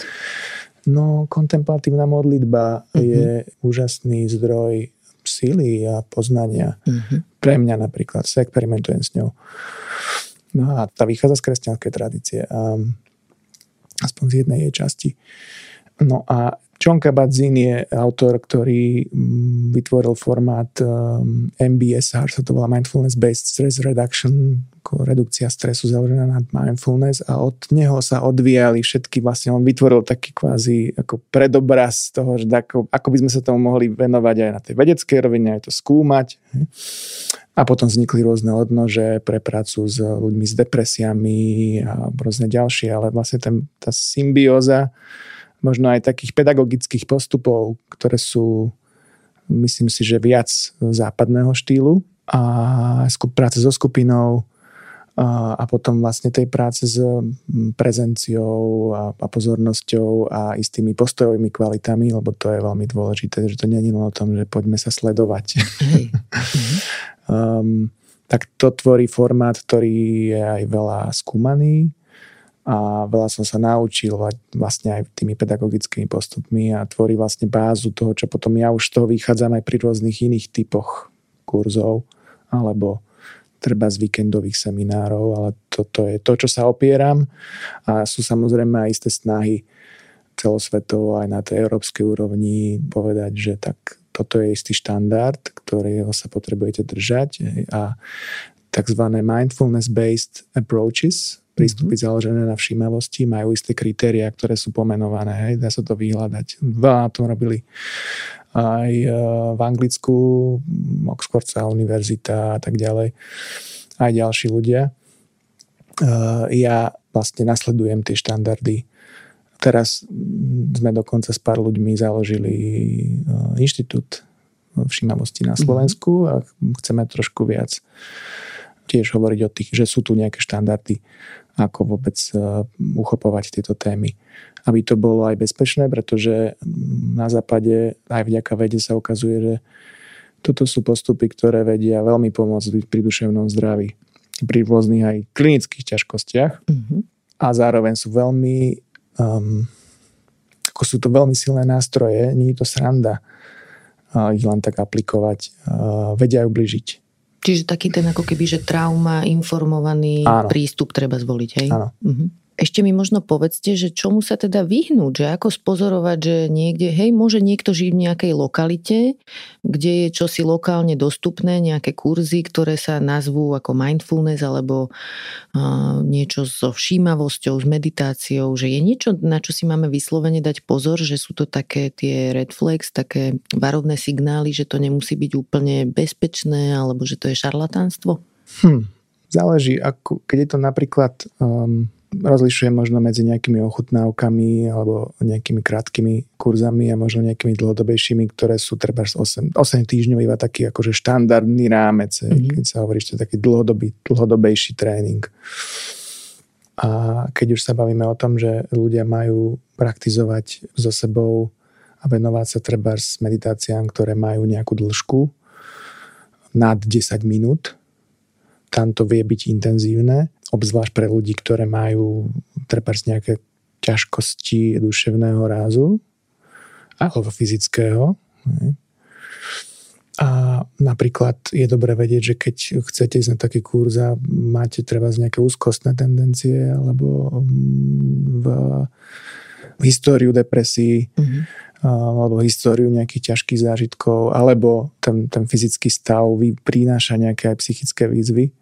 C: No, kontemplatívna modlitba mm-hmm. je úžasný zdroj síly a poznania. Mm-hmm. Pre mňa napríklad, sa experimentujem s ňou. No a tá vychádza z kresťanskej tradície. A aspoň z jednej jej časti. No a John Kabat-Zinn je autor, ktorý mm, vytvoril formát MBSR, sa to volá Mindfulness Based Stress Reduction, ako redukcia stresu založená na mindfulness a od neho sa odvíjali všetky, vlastne on vytvoril taký kvázi ako predobraz toho, že ako, ako by sme sa tomu mohli venovať aj na tej vedeckej rovine, aj to skúmať. A potom vznikli rôzne odnože pre prácu s ľuďmi s depresiami a rôzne ďalšie, ale vlastne ten, tá symbióza možno aj takých pedagogických postupov, ktoré sú, myslím si, že viac západného štýlu a práce so skupinou a, a potom vlastne tej práce s prezenciou a, a pozornosťou a istými postojovými kvalitami, lebo to je veľmi dôležité, že to nie je len o tom, že poďme sa sledovať. Hey. <laughs> um, tak to tvorí formát, ktorý je aj veľa skúmaný, a veľa som sa naučil vlastne aj tými pedagogickými postupmi a tvorí vlastne bázu toho, čo potom ja už z toho vychádzam aj pri rôznych iných typoch kurzov alebo treba z víkendových seminárov, ale toto je to, čo sa opieram a sú samozrejme aj isté snahy celosvetovo aj na tej európskej úrovni povedať, že tak toto je istý štandard, ktorého sa potrebujete držať a tzv. mindfulness-based approaches, prístupy mm-hmm. založené na všímavosti majú isté kritéria, ktoré sú pomenované. Hej, dá sa to vyhľadať. Veľa na tom robili aj e, v Anglicku, Oxfordská univerzita a tak ďalej. Aj ďalší ľudia. E, ja vlastne nasledujem tie štandardy. Teraz sme dokonca s pár ľuďmi založili e, inštitút všímavosti na mhm. Slovensku a chceme trošku viac tiež hovoriť o tých, že sú tu nejaké štandardy ako vôbec e, uchopovať tieto témy. Aby to bolo aj bezpečné, pretože na západe aj vďaka vede sa ukazuje, že toto sú postupy, ktoré vedia veľmi pomôcť pri duševnom zdraví. Pri rôznych aj klinických ťažkostiach. Mm-hmm. A zároveň sú veľmi um, ako sú to veľmi silné nástroje, nie je to sranda uh, ich len tak aplikovať. Uh, vedia ubližiť
A: Čiže taký ten ako keby, že trauma, informovaný Áno. prístup treba zvoliť, hej?
C: Áno.
A: Uh-huh. Ešte mi možno povedzte, že čomu sa teda vyhnúť, že ako spozorovať, že niekde, hej, môže niekto žiť v nejakej lokalite, kde je čosi lokálne dostupné, nejaké kurzy, ktoré sa nazvú ako mindfulness alebo uh, niečo so všímavosťou, s meditáciou, že je niečo, na čo si máme vyslovene dať pozor, že sú to také tie red flags, také varovné signály, že to nemusí byť úplne bezpečné alebo že to je šarlatánstvo?
C: Hm, záleží, ako, keď je to napríklad um, rozlišujem možno medzi nejakými ochutnávkami alebo nejakými krátkými kurzami a možno nejakými dlhodobejšími, ktoré sú treba 8, 8 týždňov iba taký akože štandardný rámec, mm-hmm. keď sa hovorí, že to je taký dlhodobý, dlhodobejší tréning. A keď už sa bavíme o tom, že ľudia majú praktizovať so sebou a venovať sa treba s meditáciám, ktoré majú nejakú dĺžku nad 10 minút, tam to vie byť intenzívne, obzvlášť pre ľudí, ktoré majú trebárs nejaké ťažkosti duševného rázu alebo fyzického. A napríklad je dobré vedieť, že keď chcete ísť na taký kurz a máte treba z nejaké úzkostné tendencie alebo mm, v, v históriu depresí mm-hmm. Alebo históriu nejakých ťažkých zážitkov alebo ten, ten fyzický stav prináša nejaké aj psychické výzvy,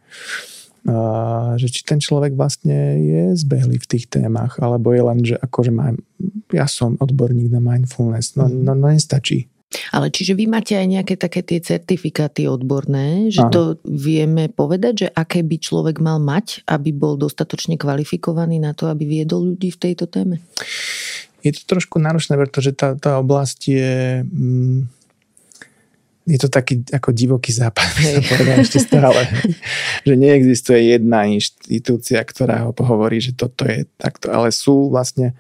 C: a že či ten človek vlastne je zbehlý v tých témach, alebo je len, že akože mám, ja som odborník na mindfulness, no, mhm. no, no nestačí.
A: Ale čiže vy máte aj nejaké také tie certifikáty odborné, že Aha. to vieme povedať, že aké by človek mal mať, aby bol dostatočne kvalifikovaný na to, aby viedol ľudí v tejto téme?
C: Je to trošku náročné, pretože tá, tá oblasť je... Mm, je to taký ako divoký západ, povedal ešte stále. <laughs> že neexistuje jedna inštitúcia, ktorá ho pohovorí, že toto je takto, ale sú vlastne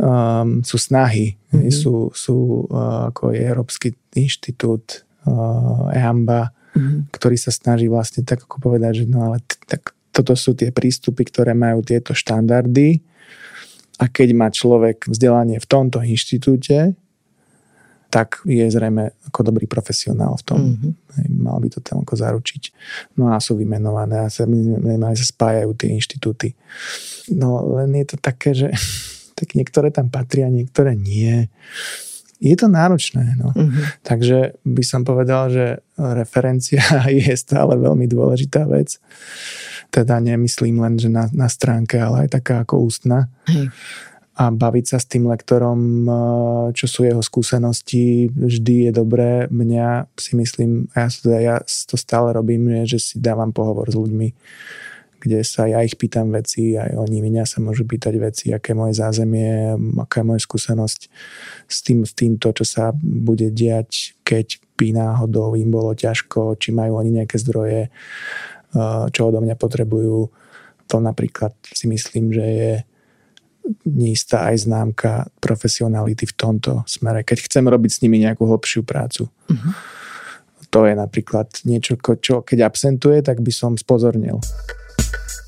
C: um, sú snahy, mm-hmm. sú, sú uh, ako je Európsky inštitút uh, EAMBA, mm-hmm. ktorý sa snaží vlastne tak ako povedať, že no ale t- tak toto sú tie prístupy, ktoré majú tieto štandardy a keď má človek vzdelanie v tomto inštitúte, tak je zrejme ako dobrý profesionál v tom. Mm-hmm. Mal by to tam ako zaručiť. No a sú vymenované a sa, minimálne sa spájajú tie inštitúty. No len je to také, že <laughs> tak niektoré tam patria, niektoré nie. Je to náročné. No. Mm-hmm. Takže by som povedal, že referencia <laughs> je stále veľmi dôležitá vec. Teda nemyslím len, že na, na stránke, ale aj taká ako ústna. Hej a baviť sa s tým lektorom, eh, čo sú jeho skúsenosti, vždy je dobré. Mňa si myslím, a ja, ja to stále robím, že si dávam pohovor s ľuďmi, kde sa ja ich pýtam veci, aj oni mňa sa môžu pýtať veci, aké je moje zázemie, aká je moja skúsenosť s tým, s týmto, čo sa bude diať, keď by náhodou im bolo ťažko, či majú oni nejaké zdroje, eh, čo odo mňa potrebujú. To napríklad si myslím, že je neistá aj známka profesionality v tomto smere, keď chcem robiť s nimi nejakú hlbšiu prácu. Uh-huh. To je napríklad niečo, čo keď absentuje, tak by som spozornil. Thank you.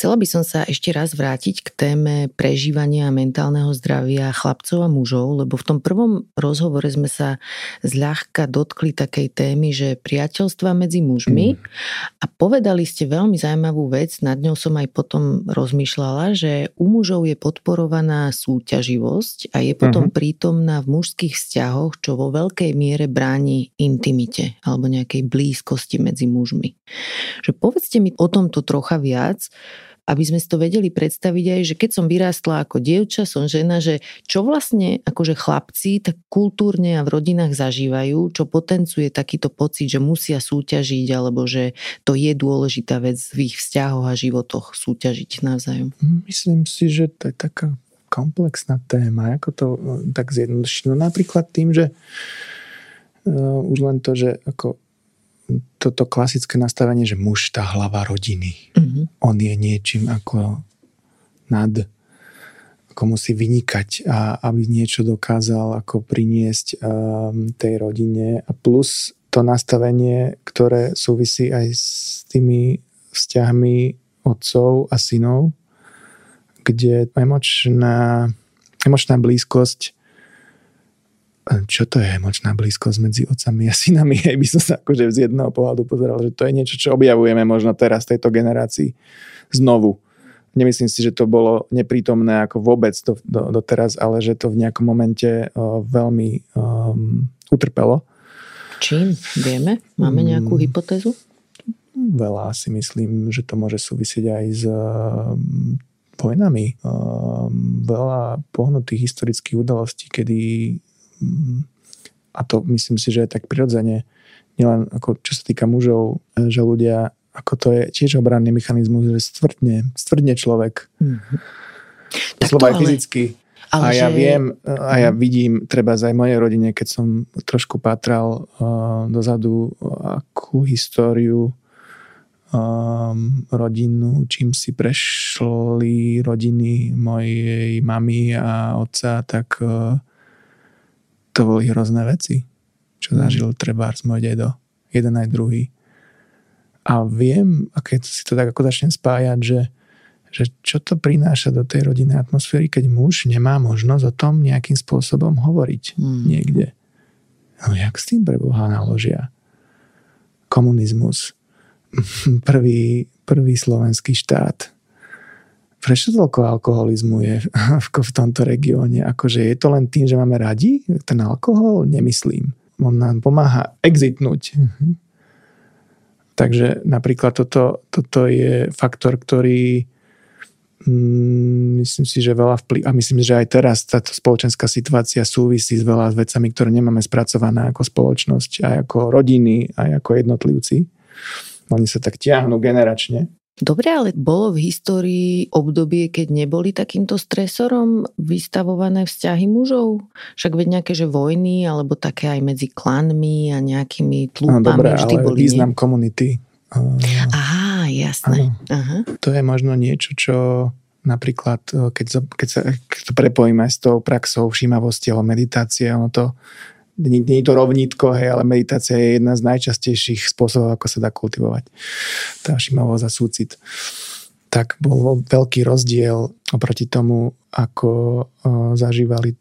A: Chcela by som sa ešte raz vrátiť k téme prežívania mentálneho zdravia chlapcov a mužov, lebo v tom prvom rozhovore sme sa zľahka dotkli takej témy, že priateľstva medzi mužmi mm. a povedali ste veľmi zaujímavú vec, nad ňou som aj potom rozmýšľala, že u mužov je podporovaná súťaživosť a je potom mm-hmm. prítomná v mužských vzťahoch, čo vo veľkej miere bráni intimite alebo nejakej blízkosti medzi mužmi. Že povedzte mi o tomto trocha viac, aby sme si to vedeli predstaviť aj, že keď som vyrástla ako dievča, som žena, že čo vlastne akože chlapci tak kultúrne a v rodinách zažívajú, čo potencuje takýto pocit, že musia súťažiť alebo že to je dôležitá vec v ich vzťahoch a životoch súťažiť navzájom.
C: Myslím si, že to je taká komplexná téma, ako to no, tak zjednodušiť. No napríklad tým, že uh, už len to, že ako toto klasické nastavenie, že muž tá hlava rodiny. Mm-hmm. On je niečím ako nad ako musí vynikať a aby niečo dokázal ako priniesť um, tej rodine a plus to nastavenie, ktoré súvisí aj s tými vzťahmi otcov a synov, kde emočná, emočná blízkosť čo to je emočná blízkosť medzi otcami a synami. <laughs> Hej, by som sa akože z jedného pohľadu pozeral, že to je niečo, čo objavujeme možno teraz tejto generácii znovu. Nemyslím si, že to bolo neprítomné ako vôbec do, do, doteraz, ale že to v nejakom momente uh, veľmi um, utrpelo.
A: Čím? Vieme? Máme nejakú mm, hypotézu?
C: Veľa si myslím, že to môže súvisieť aj s um, vojnami. Um, veľa pohnutých historických udalostí, kedy a to myslím si, že je tak prirodzene, nielen ako čo sa týka mužov, že ľudia, ako to je tiež obranný mechanizmus, že stvrdne, stvrdne človek. Mm-hmm. Slova aj fyzicky. Ale a ja že... viem, a ja mhm. vidím, treba aj mojej rodine, keď som trošku pátral uh, dozadu, akú históriu um, rodinu, čím si prešli rodiny mojej mamy a otca, tak uh, to boli hrozné veci. čo zažil trebárs môj dedo, jeden aj druhý. A viem, a keď si to tak ako začnem spájať, že, že čo to prináša do tej rodinnej atmosféry, keď muž nemá možnosť o tom nejakým spôsobom hovoriť mm. niekde. No jak s tým pre Boha naložia? Komunizmus. <laughs> Prvý, prvý slovenský štát prečo toľko alkoholizmu je v tomto regióne? Akože je to len tým, že máme radi ten alkohol? Nemyslím. On nám pomáha exitnúť. Takže napríklad toto, toto je faktor, ktorý mm, myslím si, že veľa vplyv, a myslím, že aj teraz táto spoločenská situácia súvisí s veľa vecami, ktoré nemáme spracované ako spoločnosť, aj ako rodiny, aj ako jednotlivci. Oni sa tak tiahnu generačne.
A: Dobre, ale bolo v histórii obdobie, keď neboli takýmto stresorom vystavované vzťahy mužov? Však veď nejaké, že vojny, alebo také aj medzi klanmi a nejakými tlúpami no, dobre,
C: vždy
A: ale boli.
C: význam nie? komunity.
A: Aha, jasné. Aha.
C: To je možno niečo, čo napríklad, keď, keď, sa, keď to prepojíme s tou praxou všímavosti alebo meditácie, ono to nie, je to rovnítko, hej, ale meditácia je jedna z najčastejších spôsobov, ako sa dá kultivovať. Tá všimavosť a súcit. Tak bol veľký rozdiel oproti tomu, ako zažívali,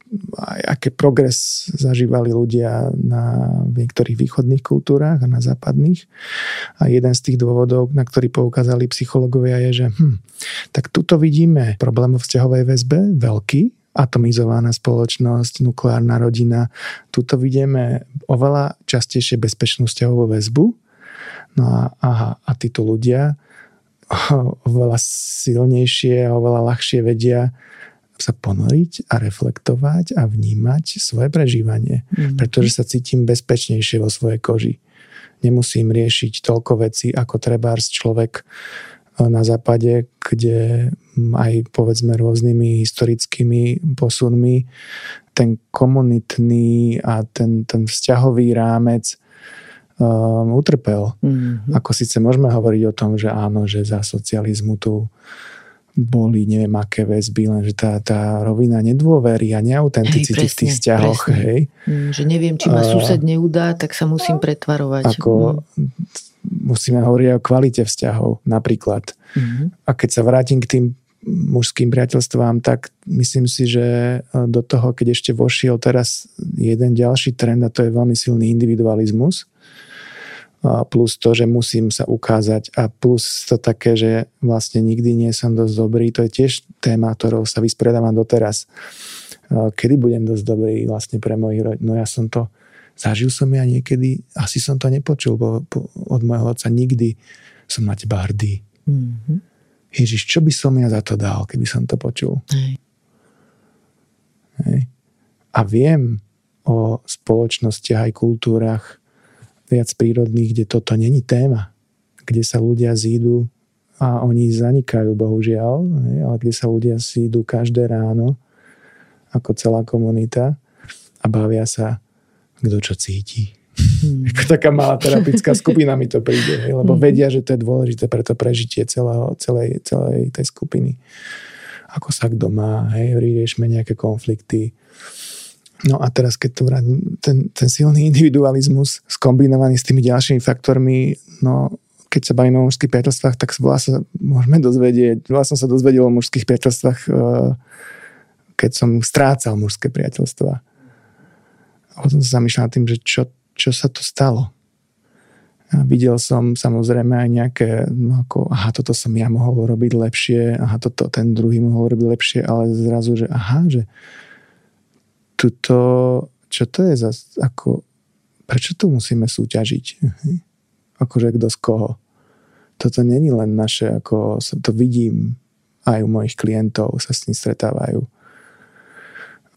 C: aké progres zažívali ľudia na niektorých východných kultúrách a na západných. A jeden z tých dôvodov, na ktorý poukázali psychológovia, je, že hm, tak tuto vidíme problém v vzťahovej väzbe, veľký, atomizovaná spoločnosť, nukleárna rodina. Tuto vidíme oveľa častejšie bezpečnú vzťahovú väzbu. No a, aha, a títo ľudia <laughs> oveľa silnejšie a oveľa ľahšie vedia sa ponoriť a reflektovať a vnímať svoje prežívanie. Mm-hmm. Pretože sa cítim bezpečnejšie vo svojej koži. Nemusím riešiť toľko vecí, ako trebárs človek na západe, kde aj povedzme rôznymi historickými posunmi ten komunitný a ten, ten vzťahový rámec um, utrpel. Mm-hmm. Ako síce môžeme hovoriť o tom, že áno, že za socializmu tu boli neviem aké väzby, lenže tá, tá rovina nedôvery a neautenticity v tých vzťahoch. Presne. Hej.
A: Mm, že neviem, či ma sused neudá, tak sa musím pretvarovať.
C: Ako, mm musíme hovoriť o kvalite vzťahov napríklad. Mm-hmm. A keď sa vrátim k tým mužským priateľstvám, tak myslím si, že e, do toho, keď ešte vošiel teraz jeden ďalší trend a to je veľmi silný individualizmus, a plus to, že musím sa ukázať a plus to také, že vlastne nikdy nie som dosť dobrý, to je tiež téma, ktorou sa vyspredávam doteraz. E, kedy budem dosť dobrý vlastne pre mojich rodičov? No ja som to Zažil som ja niekedy, asi som to nepočul, bo, od môjho otca nikdy som na teba hrdý. Mm-hmm. Ježiš, čo by som ja za to dal, keby som to počul? Hej. Hej. A viem o spoločnostiach aj kultúrach viac prírodných, kde toto není téma. Kde sa ľudia zídu a oni zanikajú, bohužiaľ, hej, ale kde sa ľudia zídu každé ráno ako celá komunita a bavia sa kto čo cíti. Hmm. Taká malá terapická skupina mi to príde, hej, lebo hmm. vedia, že to je dôležité pre to prežitie celého, celej, celej tej skupiny. Ako sa kto má, hej, riešme nejaké konflikty. No a teraz, keď to vrátim, ten, ten silný individualizmus skombinovaný s tými ďalšími faktormi, no keď sa bavíme o mužských priateľstvách, tak veľa sa môžeme dozvedieť, veľa som sa dozvedel o mužských priateľstvách, eh, keď som strácal mužské priateľstva a potom sa zamýšľam nad tým, že čo, čo sa to stalo. A videl som samozrejme aj nejaké, no ako, aha, toto som ja mohol robiť lepšie, aha, toto ten druhý mohol robiť lepšie, ale zrazu, že aha, že tuto, čo to je za, ako, prečo tu musíme súťažiť? Akože kto z koho? Toto není len naše, ako to vidím aj u mojich klientov, sa s tým stretávajú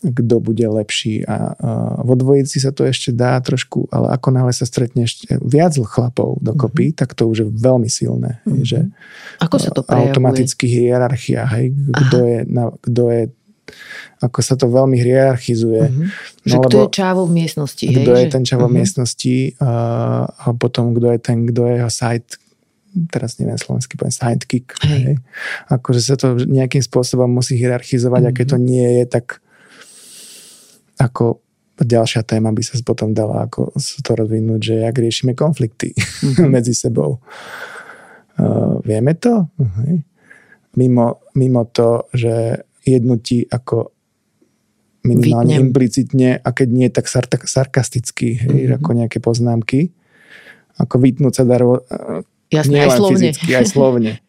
C: kto bude lepší a, a vo dvojici sa to ešte dá trošku, ale ako náhle sa stretne ešte viac chlapov dokopy, mm-hmm. tak to už je veľmi silné. Mm-hmm. Že,
A: ako sa to prejavuje?
C: Automaticky hierarchia, hej, kto je, na, kto je ako sa to veľmi hierarchizuje. Mm-hmm.
A: No, že kto je čávo v miestnosti.
C: Kto
A: hej,
C: je že... ten čávo mm-hmm. v miestnosti a, a potom kto je ten, kto je jeho side teraz neviem slovensky poviem sidekick. Hej. Hej. Akože sa to nejakým spôsobom musí hierarchizovať mm-hmm. a keď to nie je, tak ako ďalšia téma by sa potom dala ako to rozvinúť, že jak riešime konflikty mm-hmm. <laughs> medzi sebou. Uh, vieme to? Uh-huh. Mimo, mimo to, že jednu ti ako minimálne Vytnem. implicitne a keď nie, tak sar- sarkasticky, hej, mm-hmm. ako nejaké poznámky. Ako vytnúť sa daro,
A: Jasne, aj slovne. fyzicky,
C: aj slovne. <laughs>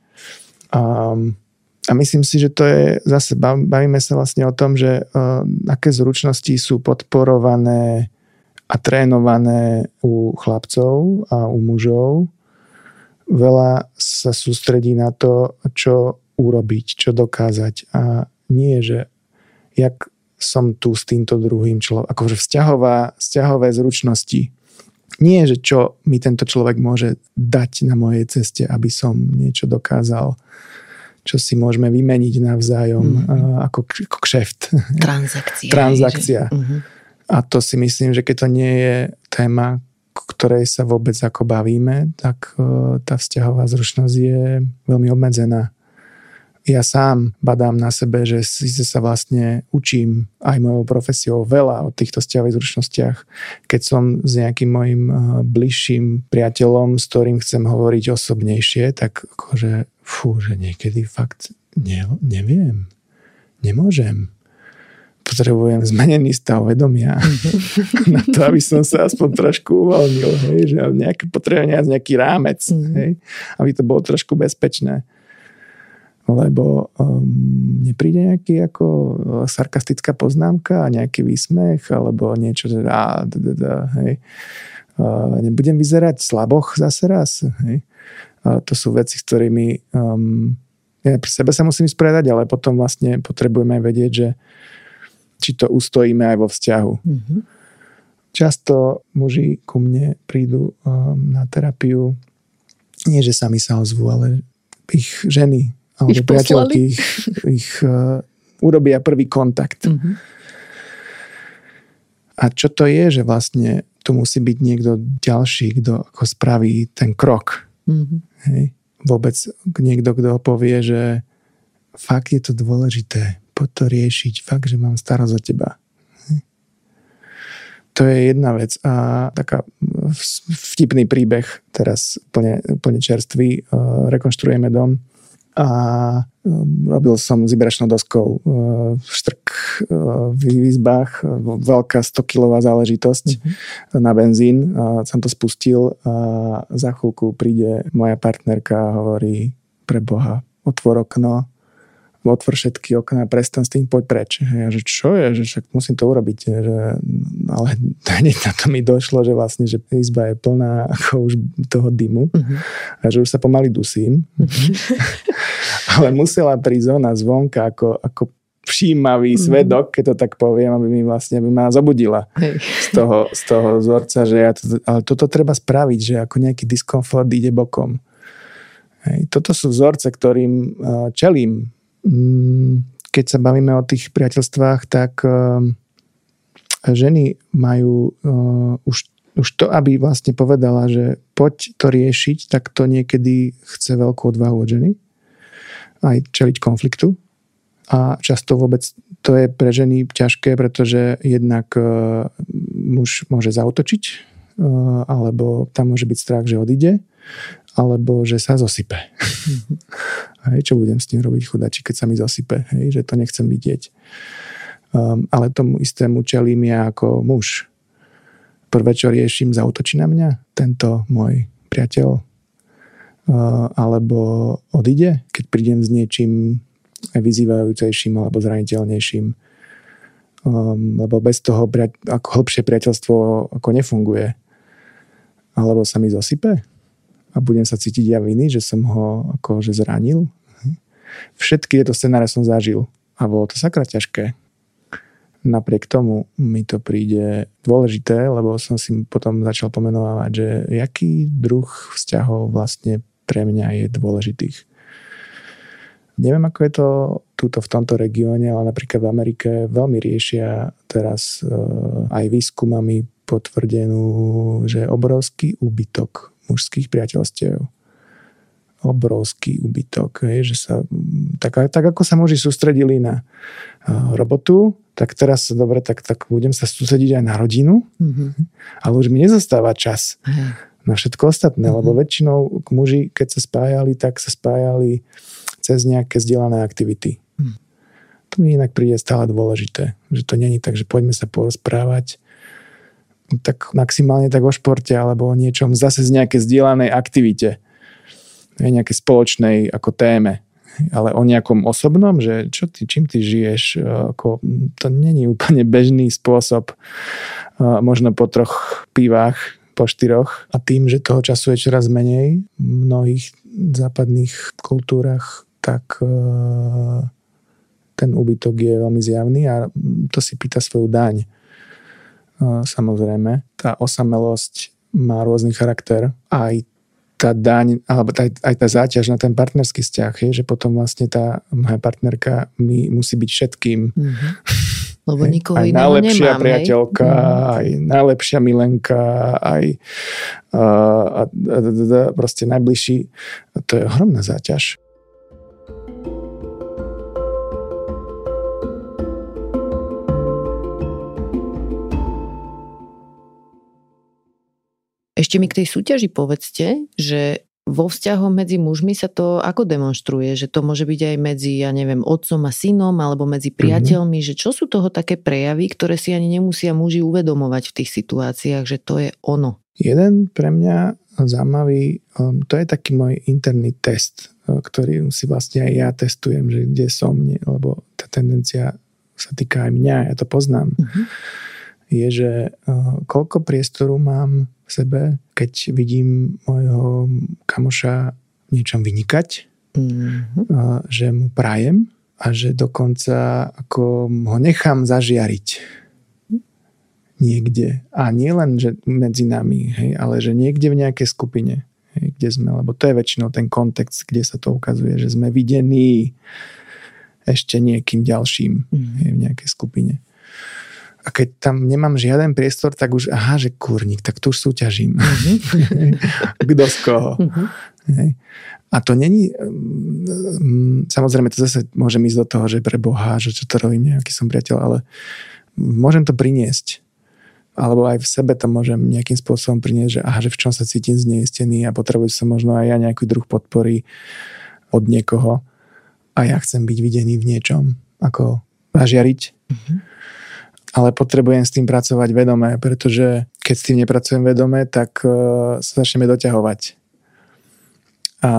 C: Um, a myslím si, že to je, zase bavíme sa vlastne o tom, že uh, aké zručnosti sú podporované a trénované u chlapcov a u mužov. Veľa sa sústredí na to, čo urobiť, čo dokázať. A nie, že jak som tu s týmto druhým človekom, akože vzťahová, vzťahové zručnosti. Nie, že čo mi tento človek môže dať na mojej ceste, aby som niečo dokázal čo si môžeme vymeniť navzájom mm. ako, ako kšeft. <laughs>
A: Transakcia.
C: Transakcia. Že, uh-huh. A to si myslím, že keď to nie je téma, ktorej sa vôbec ako bavíme, tak uh, tá vzťahová zručnosť je veľmi obmedzená. Ja sám badám na sebe, že síce sa vlastne učím aj mojou profesiou veľa o týchto vzťahových zručnostiach. Keď som s nejakým mojim uh, bližším priateľom, s ktorým chcem hovoriť osobnejšie, tak akože fú, že niekedy fakt ne, neviem, nemôžem. Potrebujem zmenený stav vedomia <laughs> na to, aby som sa aspoň trošku uvoľnil, hej, že nejaké, potrebujem nejaký rámec, mm. hej, aby to bolo trošku bezpečné. Lebo um, nepríde nejaký ako sarkastická poznámka a nejaký výsmech alebo niečo, že á, da, da, da, hej. Uh, nebudem vyzerať slaboch zase raz, hej a to sú veci, s ktorými um, ja pri sebe sa musím spredať, ale potom vlastne potrebujeme aj vedieť, že či to ustojíme aj vo vzťahu. Mm-hmm. Často muži ku mne prídu um, na terapiu, nie že sami sa ozvú, ale ich ženy alebo ich priateľky ich, ich uh, urobia prvý kontakt. Mm-hmm. A čo to je, že vlastne tu musí byť niekto ďalší, kto ako spraví ten krok. Mm-hmm. Hej. Vôbec niekto, kto povie, že fakt je to dôležité, poď to riešiť, fakt, že mám starosť o teba. Hej. To je jedna vec. A taká vtipný príbeh, teraz úplne, úplne čerstvý, rekonštruujeme dom a um, robil som s vibračnou doskou uh, štrk uh, v izbách, veľká 100-kilová záležitosť mm-hmm. na benzín. A som to spustil a za chvíľku príde moja partnerka a hovorí pre Boha, otvor okno, otvor všetky okná, prestan s tým, poď preč. Ja, že čo je, že však musím to urobiť, že, ale <laughs> hneď na to mi došlo, že vlastne, že izba je plná ako už toho dymu uh-huh. a že už sa pomaly dusím. Uh-huh. <laughs> ale musela prísť ona zvonka ako, ako všímavý mm. svedok, keď to tak poviem, aby mi vlastne aby ma zobudila z toho, z toho vzorca, že ja to, ale toto treba spraviť, že ako nejaký diskomfort ide bokom. Hej. Toto sú vzorce, ktorým uh, čelím keď sa bavíme o tých priateľstvách, tak eh, ženy majú eh, už, už to, aby vlastne povedala, že poď to riešiť, tak to niekedy chce veľkú odvahu od ženy. Aj čeliť konfliktu. A často vôbec to je pre ženy ťažké, pretože jednak eh, muž môže zautočiť, alebo tam môže byť strach, že odíde alebo že sa zosype. <laughs> Hej, čo budem s tým robiť chudači, keď sa mi zosype, hej, že to nechcem vidieť. Um, ale tomu istému čelím ja ako muž. Prvé, čo riešim, zautočí na mňa tento môj priateľ uh, alebo odíde, keď prídem s niečím vyzývajúcejším alebo zraniteľnejším. Um, lebo bez toho ako hĺbšie priateľstvo ako nefunguje. Alebo sa mi zosype a budem sa cítiť ja viny, že som ho akože zranil. Všetky tieto scenáre som zažil a bolo to sakra ťažké. Napriek tomu mi to príde dôležité, lebo som si potom začal pomenovať, že jaký druh vzťahov vlastne pre mňa je dôležitých. Neviem, ako je to túto v tomto regióne, ale napríklad v Amerike veľmi riešia teraz e, aj výskumami potvrdenú, že obrovský úbytok mužských priateľstiev obrovský ubytok, hej, že sa, tak, tak ako sa muži sústredili na uh, robotu, tak teraz dobre, tak, tak budem sa sústrediť aj na rodinu, mm-hmm. ale už mi nezostáva čas mm-hmm. na všetko ostatné, mm-hmm. lebo väčšinou muži, keď sa spájali, tak sa spájali cez nejaké zdieľané aktivity. Mm. To mi inak príde stále dôležité, že to není tak, že poďme sa porozprávať, tak maximálne tak o športe alebo o niečom zase z nejakej zdieľanej aktivite, nejakej spoločnej ako téme. Ale o nejakom osobnom, že čo ty, čím ty žiješ, e, ako, to není úplne bežný spôsob, e, možno po troch pivách, po štyroch. A tým, že toho času je čoraz menej v mnohých západných kultúrach, tak e, ten úbytok je veľmi zjavný a to si pýta svoju daň. Samozrejme, tá osamelosť má rôzny charakter. Aj tá daň, alebo aj, aj tá záťaž na ten partnerský vzťah je, že potom vlastne tá moja partnerka mi musí byť všetkým. Mm-hmm.
A: Lebo nikoho
C: aj najlepšia nemám, priateľka, hej? aj najlepšia milenka, aj uh, a, a, a, proste najbližší. To je ohromná záťaž.
A: Ešte mi k tej súťaži povedzte, že vo vzťahoch medzi mužmi sa to ako demonstruje? Že to môže byť aj medzi, ja neviem, otcom a synom alebo medzi mhm. priateľmi, mm-hmm. že čo sú toho také prejavy, ktoré si ani nemusia muži uvedomovať v tých situáciách, že to je ono?
C: Jeden pre mňa zaujímavý, um, to je taký môj interný test, uh, ktorý si vlastne aj ja testujem, že kde som, lebo tá tendencia sa týka aj mňa, ja to poznám. Mm-hmm. Je, že uh, koľko priestoru mám v sebe, keď vidím môjho kamoša niečom vynikať, mm-hmm. že mu prajem a že dokonca ako ho nechám zažiariť niekde. A nie len, že medzi nami, hej, ale že niekde v nejakej skupine, hej, kde sme, lebo to je väčšinou ten kontext, kde sa to ukazuje, že sme videní ešte niekým ďalším mm. hej, v nejakej skupine. A keď tam nemám žiaden priestor, tak už, aha, že kurník, tak tu už súťažím. Mm-hmm. <laughs> Kto z koho. Mm-hmm. A to není, um, samozrejme to zase môžem ísť do toho, že pre Boha, že čo to robím, nejaký som priateľ, ale môžem to priniesť. Alebo aj v sebe to môžem nejakým spôsobom priniesť, že aha, že v čom sa cítim zneistený a potrebujem sa možno aj ja nejaký druh podpory od niekoho a ja chcem byť videný v niečom, ako zažiariť. Mm-hmm ale potrebujem s tým pracovať vedome, pretože keď s tým nepracujem vedome, tak uh, sa začneme doťahovať. A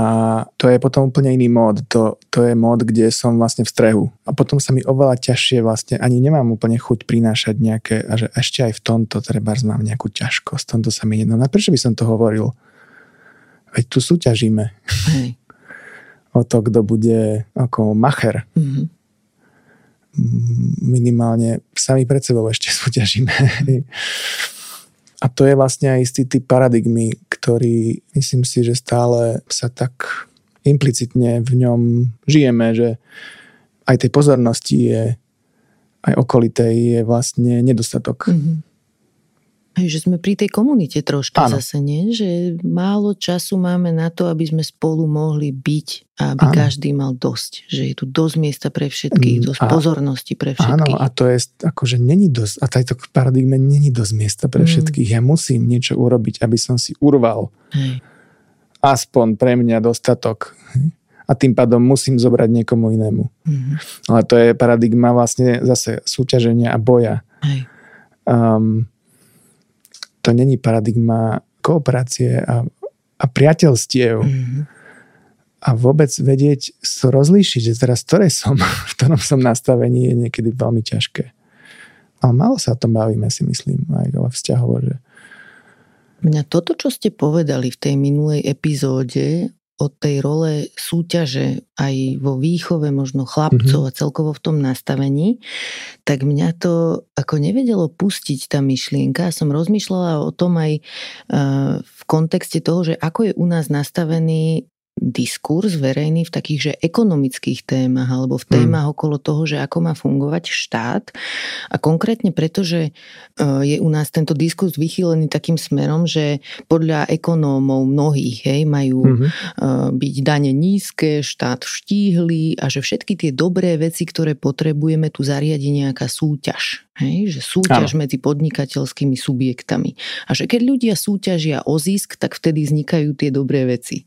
C: to je potom úplne iný mód. To, to je mód, kde som vlastne v strehu. A potom sa mi oveľa ťažšie vlastne, ani nemám úplne chuť prinášať nejaké, a že ešte aj v tomto treba mám nejakú ťažkosť, v tomto sa mi nedá. No prečo by som to hovoril? Veď tu súťažíme. Hej. <laughs> o to, kto bude ako macher. Mm-hmm minimálne sami pred sebou ešte <laughs> súťažíme. A to je vlastne aj istý typ paradigmy, ktorý myslím si, že stále sa tak implicitne v ňom žijeme, že aj tej pozornosti je aj okolitej je vlastne nedostatok. Mm-hmm.
A: Že sme pri tej komunite troška Áno. zase, nie? Že málo času máme na to, aby sme spolu mohli byť a aby Áno. každý mal dosť. Že je tu dosť miesta pre všetkých, mm, dosť a, pozornosti pre všetkých.
C: Áno, a to je akože není dosť, a tajto paradigme není dosť miesta pre mm. všetkých. Ja musím niečo urobiť, aby som si urval Hej. aspoň pre mňa dostatok. A tým pádom musím zobrať niekomu inému. Mm. Ale to je paradigma vlastne zase súťaženia a boja. Hej. Um, to není paradigma kooperácie a, a priateľstiev. Mm-hmm. A vôbec vedieť, so rozlíšiť, že teraz ktoré som, <laughs> v ktorom som nastavení, je niekedy veľmi ťažké. Ale málo sa o tom bavíme, si myslím, aj o vzťahovo, že
A: Mňa toto, čo ste povedali v tej minulej epizóde o tej role súťaže aj vo výchove možno chlapcov mm-hmm. a celkovo v tom nastavení, tak mňa to ako nevedelo pustiť tá myšlienka. Som rozmýšľala o tom aj uh, v kontexte toho, že ako je u nás nastavený diskurs verejný v takých, že ekonomických témach alebo v témach mm. okolo toho, že ako má fungovať štát. A konkrétne preto, že e, je u nás tento diskurs vychýlený takým smerom, že podľa ekonómov mnohých hej, majú mm-hmm. byť dane nízke, štát štíhly a že všetky tie dobré veci, ktoré potrebujeme, tu zariadi nejaká súťaž. Hej, že súťaž ano. medzi podnikateľskými subjektami. A že keď ľudia súťažia o zisk, tak vtedy vznikajú tie dobré veci.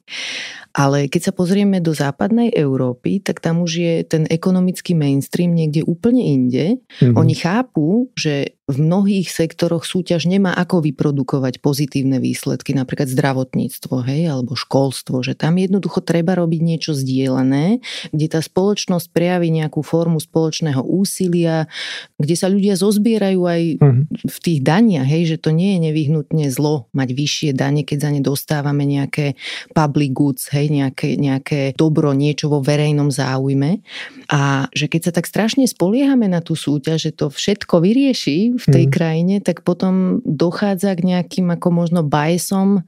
A: Ale keď sa pozrieme do západnej Európy, tak tam už je ten ekonomický mainstream niekde úplne inde. Mm-hmm. Oni chápu, že v mnohých sektoroch súťaž nemá ako vyprodukovať pozitívne výsledky, napríklad zdravotníctvo, hej, alebo školstvo, že tam jednoducho treba robiť niečo zdieľané, kde tá spoločnosť prejaví nejakú formu spoločného úsilia, kde sa ľudia zozbierajú aj uh-huh. v tých daniach, hej, že to nie je nevyhnutne zlo mať vyššie dane, keď za ne dostávame nejaké public goods, hej, nejaké, nejaké dobro, niečo vo verejnom záujme. A že keď sa tak strašne spoliehame na tú súťaž, že to všetko vyrieši, v tej mm. krajine, tak potom dochádza k nejakým ako možno bajsom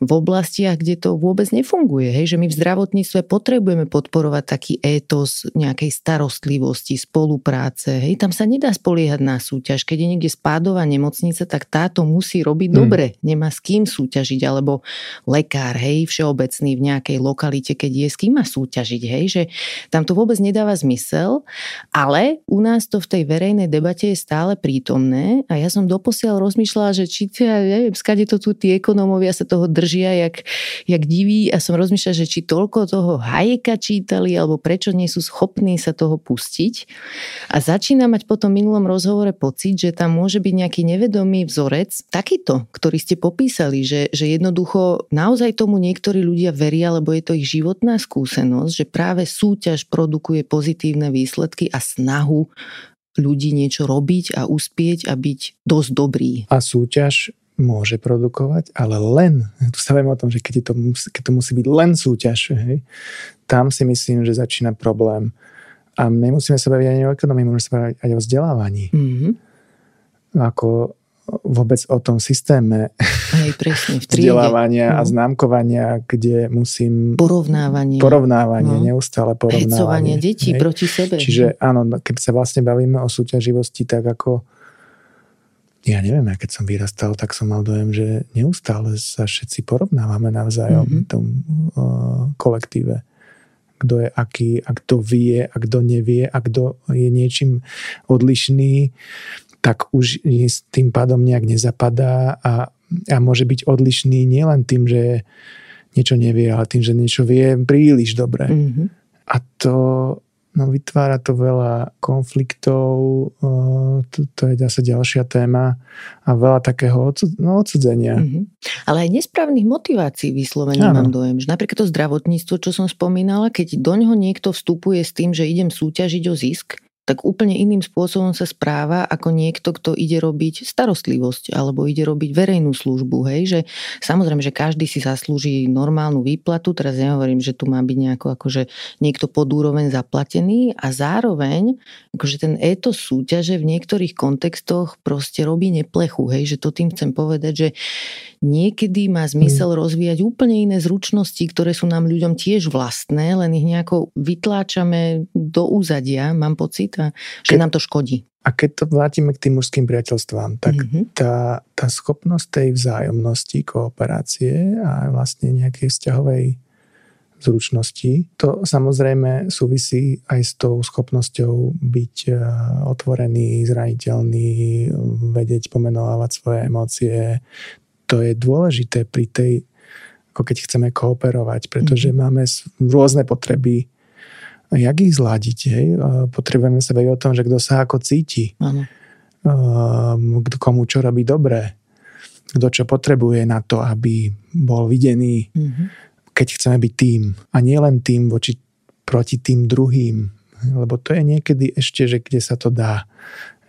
A: v oblastiach, kde to vôbec nefunguje. Hej? Že my v zdravotníctve potrebujeme podporovať taký étos nejakej starostlivosti, spolupráce. Hej? Tam sa nedá spoliehať na súťaž. Keď je niekde spádová nemocnica, tak táto musí robiť mm. dobre. Nemá s kým súťažiť. Alebo lekár, hej, všeobecný v nejakej lokalite, keď je s kým má súťažiť. Hej? Že tam to vôbec nedáva zmysel. Ale u nás to v tej verejnej debate je stále prítom prítomné a ja som doposiaľ rozmýšľala, že či ja neviem, skade to tu tí ekonómovia sa toho držia, jak, jak diví a som rozmýšľala, že či toľko toho hajeka čítali alebo prečo nie sú schopní sa toho pustiť. A začína mať po tom minulom rozhovore pocit, že tam môže byť nejaký nevedomý vzorec, takýto, ktorý ste popísali, že, že jednoducho naozaj tomu niektorí ľudia veria, lebo je to ich životná skúsenosť, že práve súťaž produkuje pozitívne výsledky a snahu ľudí niečo robiť a uspieť a byť dosť dobrý.
C: A súťaž môže produkovať, ale len, tu sa viem o tom, že keď, to, keď to musí byť len súťaž, hej, tam si myslím, že začína problém. A nemusíme sa baviť ani o ekonomii, môžeme sa baviť aj o vzdelávaní. Mm-hmm. Ako vôbec o tom systéme
A: Hej, presne, v
C: vzdelávania no. a známkovania, kde musím...
A: Porovnávanie.
C: Porovnávanie, no. neustále porovnávanie.
A: Hecovanie detí hej. proti sebe.
C: Čiže áno, no, keď sa vlastne bavíme o súťaživosti, tak ako ja neviem, ja keď som vyrastal, tak som mal dojem, že neustále sa všetci porovnávame navzájom mm-hmm. v tom uh, kolektíve kto je aký, a kto vie, a kto nevie, a kto je niečím odlišný, tak už s tým pádom nejak nezapadá a, a môže byť odlišný nielen tým, že niečo nevie, ale tým, že niečo vie príliš dobre. Mm-hmm. A to no, vytvára to veľa konfliktov, to, to je zase ďalšia téma a veľa takého odsud, no, odsudzenia. Mm-hmm.
A: Ale aj nesprávnych motivácií vyslovene mám dojem, že napríklad to zdravotníctvo, čo som spomínala, keď do ňoho niekto vstupuje s tým, že idem súťažiť o zisk, tak úplne iným spôsobom sa správa ako niekto, kto ide robiť starostlivosť alebo ide robiť verejnú službu. Hej? Že, samozrejme, že každý si zaslúži normálnu výplatu, teraz nehovorím, že tu má byť nejako akože niekto pod úroveň zaplatený a zároveň akože ten étos súťaže v niektorých kontextoch proste robí neplechu. Hej? Že to tým chcem povedať, že niekedy má zmysel mm. rozvíjať úplne iné zručnosti, ktoré sú nám ľuďom tiež vlastné, len ich nejako vytláčame do úzadia, mám pocit, a že keď, nám to škodí.
C: A keď to vrátime k tým mužským priateľstvám, tak mm-hmm. tá, tá schopnosť tej vzájomnosti, kooperácie a vlastne nejakej vzťahovej zručnosti. To samozrejme súvisí aj s tou schopnosťou byť e, otvorený, zraniteľný, vedieť pomenovať svoje emócie. To je dôležité pri tej, ako keď chceme kooperovať, pretože mm-hmm. máme rôzne potreby jak ich zladiť. Hej? Potrebujeme sa vedieť o tom, že kto sa ako cíti. Ehm, komu čo robí dobré. Kto čo potrebuje na to, aby bol videný. Mm-hmm. Keď chceme byť tým. A nie len tým voči, proti tým druhým. Lebo to je niekedy ešte, že kde sa to dá.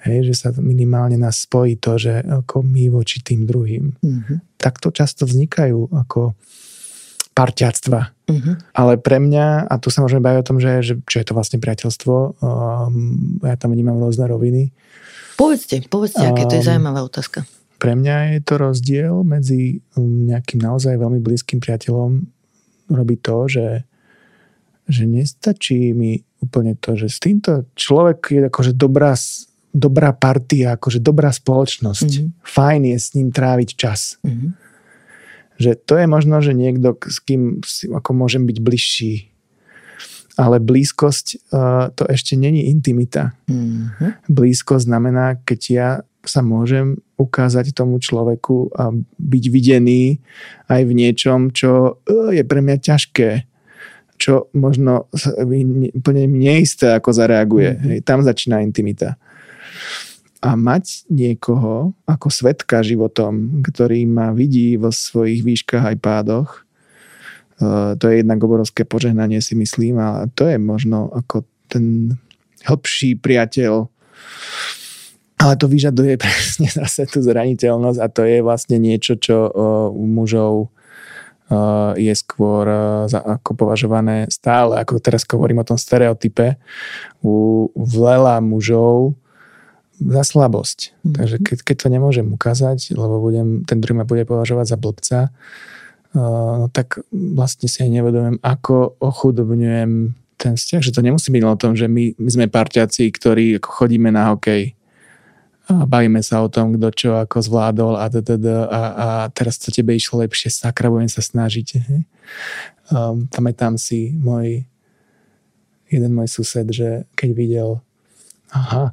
C: Hej, že sa minimálne nás spojí to, že ako my voči tým druhým. Mm-hmm. Takto často vznikajú ako parťáctva. Uh-huh. Ale pre mňa, a tu sa môžeme baviť o tom, že, že čo je to vlastne priateľstvo, um, ja tam vnímam rôzne roviny.
A: Povedzte, povedzte, aké to je um, zaujímavá otázka.
C: Pre mňa je to rozdiel medzi um, nejakým naozaj veľmi blízkym priateľom robí to, že, že nestačí mi úplne to, že s týmto človek je akože dobrá, dobrá partia, akože dobrá spoločnosť. Mm-hmm. Fajn je s ním tráviť čas. Mm-hmm. Že to je možno, že niekto, s kým ako môžem byť bližší, ale blízkosť uh, to ešte není intimita. Mm-hmm. Blízkosť znamená, keď ja sa môžem ukázať tomu človeku a byť videný aj v niečom, čo uh, je pre mňa ťažké čo možno úplne neisté, ako zareaguje. Mm-hmm. Hej, tam začína intimita. A mať niekoho ako svetka životom, ktorý ma vidí vo svojich výškach aj pádoch, Eh, to je jednak obrovské požehnanie si myslím a to je možno ako ten hĺbší priateľ. Ale to vyžaduje <laughs> presne zase tú zraniteľnosť a to je vlastne niečo, čo eh, u mužov eh, je skôr ako považované stále, ako teraz hovorím o tom stereotype, u veľa mužov za slabosť. Mm-hmm. Takže keď, keď to nemôžem ukázať, lebo budem, ten druhý ma bude považovať za blbca, no tak vlastne si aj nevedomím, ako ochudobňujem ten vzťah, že to nemusí byť o tom, že my, my sme parťaci, ktorí chodíme na hokej a bavíme sa o tom, kto čo ako zvládol a, a, a teraz to tebe išlo lepšie, sakra, budem sa snažiť. Um, pamätám si môj jeden môj sused, že keď videl aha,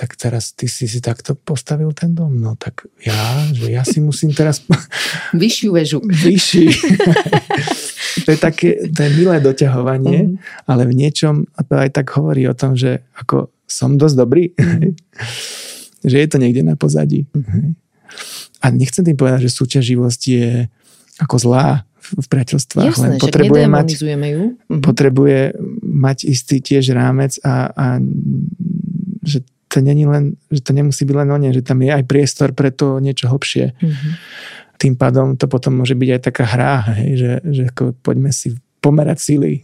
C: tak teraz ty si si takto postavil ten dom. No tak ja, že ja si musím teraz... <laughs>
A: Vyššiu väžu.
C: Vyšší. to je také, to je milé doťahovanie, mm. ale v niečom, a to aj tak hovorí o tom, že ako som dosť dobrý, mm. <laughs> že je to niekde na pozadí. Mm. A nechcem tým povedať, že súťaživosť je ako zlá v priateľstvách,
A: Jasné,
C: len potrebuje mať,
A: ju.
C: Mm. potrebuje mať istý tiež rámec a, a že to není len, že to nemusí byť len o ne, že tam je aj priestor pre to niečo hlbšie. Mm-hmm. Tým pádom to potom môže byť aj taká hra, hej, že, že ako poďme si pomerať síly.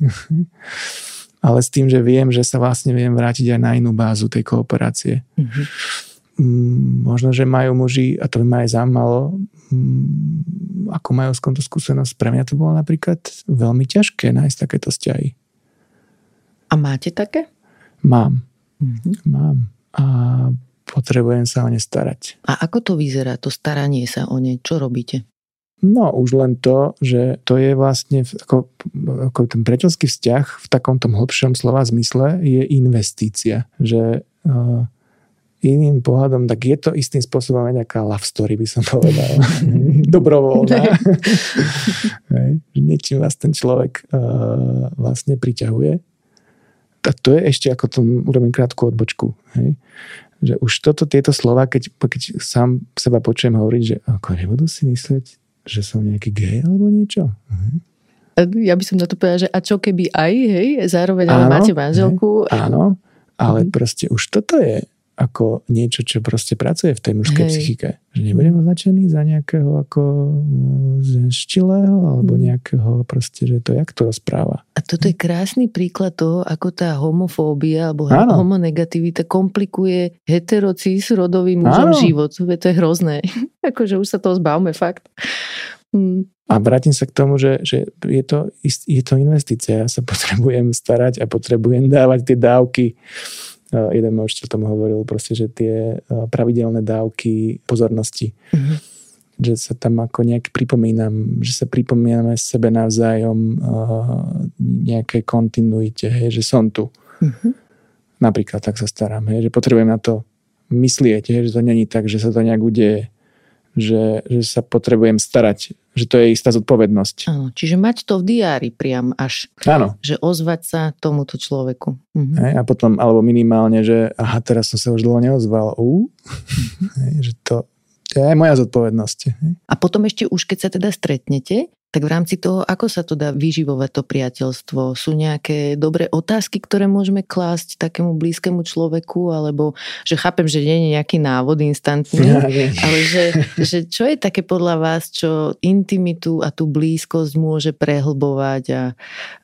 C: <laughs> Ale s tým, že viem, že sa vlastne viem vrátiť aj na inú bázu tej kooperácie. Mm-hmm. Možno, že majú muži, a to by ma aj zaujímalo, mm, ako majú s tomto skúsenosť. Pre mňa to bolo napríklad veľmi ťažké nájsť takéto vzťahy.
A: A máte také?
C: Mám. Mm-hmm. Mám a potrebujem sa o ne starať.
A: A ako to vyzerá, to staranie sa o ne? Čo robíte?
C: No už len to, že to je vlastne ako, ako ten priateľský vzťah v takom tom hlbšom slova zmysle je investícia. Že uh, iným pohľadom, tak je to istým spôsobom aj nejaká love story, by som povedal. <laughs> Dobrovoľná. <laughs> Niečím vás ten človek uh, vlastne priťahuje a to je ešte ako to urobím krátku odbočku. Hej? Že už toto, tieto slova, keď, keď sám seba počujem hovoriť, že ako nebudú si mysleť, že som nejaký gej alebo niečo. Hej?
A: Ja by som na to povedala, že a čo keby aj, hej, zároveň ale máte manželku.
C: Hej, áno, ale mm. proste už toto je ako niečo, čo proste pracuje v tej mužskej Hej. psychike. Že nebudem označený za nejakého ako mm, zenštilého alebo mm. nejakého proste, že to jak to rozpráva.
A: A toto je krásny príklad toho, ako tá homofóbia alebo Áno. homonegativita komplikuje heterocis rodovým mužom Áno. život. To je hrozné. <laughs> akože už sa toho zbavme, fakt.
C: Mm. A vrátim sa k tomu, že, že je, to, je to investícia. Ja sa <laughs> potrebujem starať a potrebujem dávať tie dávky jeden môj učiteľ tomu hovoril proste, že tie pravidelné dávky pozornosti. Mm-hmm. Že sa tam ako nejak pripomínam, že sa pripomíname sebe navzájom nejaké kontinuite, hej, že som tu. Mm-hmm. Napríklad tak sa starám, hej, že potrebujem na to myslieť, hej, že to není tak, že sa to nejak udeje že, že sa potrebujem starať, že to je istá zodpovednosť.
A: Áno, čiže mať to v diári priam až.
C: Áno.
A: Že ozvať sa tomuto človeku.
C: Mhm. Hej, a potom, alebo minimálne, že aha, teraz som sa už dlho neozval. Ú, hej, že to, to je aj moja zodpovednosť. Hej.
A: A potom ešte už, keď sa teda stretnete, tak v rámci toho, ako sa to dá vyživovať to priateľstvo? Sú nejaké dobré otázky, ktoré môžeme klásť takému blízkemu človeku, alebo že chápem, že nie je nejaký návod instantný, ale že, že čo je také podľa vás, čo intimitu a tú blízkosť môže prehlbovať a,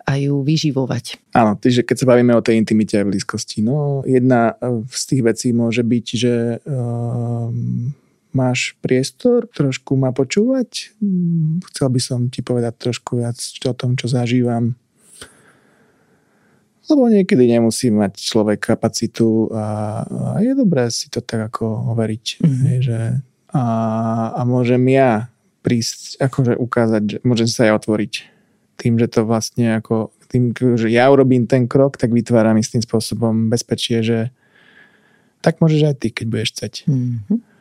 A: a ju vyživovať?
C: Áno, takže keď sa bavíme o tej intimite a blízkosti, no jedna z tých vecí môže byť, že um, máš priestor trošku ma počúvať? Mm, chcel by som ti povedať trošku viac o tom, čo zažívam. Lebo niekedy nemusí mať človek kapacitu a, a je dobré si to tak ako overiť. Mm-hmm. Že, a, a môžem ja prísť, akože ukázať, že môžem sa aj otvoriť. Tým, že to vlastne ako, tým, že ja urobím ten krok, tak vytváram istým spôsobom bezpečie, že tak môžeš aj ty, keď budeš chceť. Mm-hmm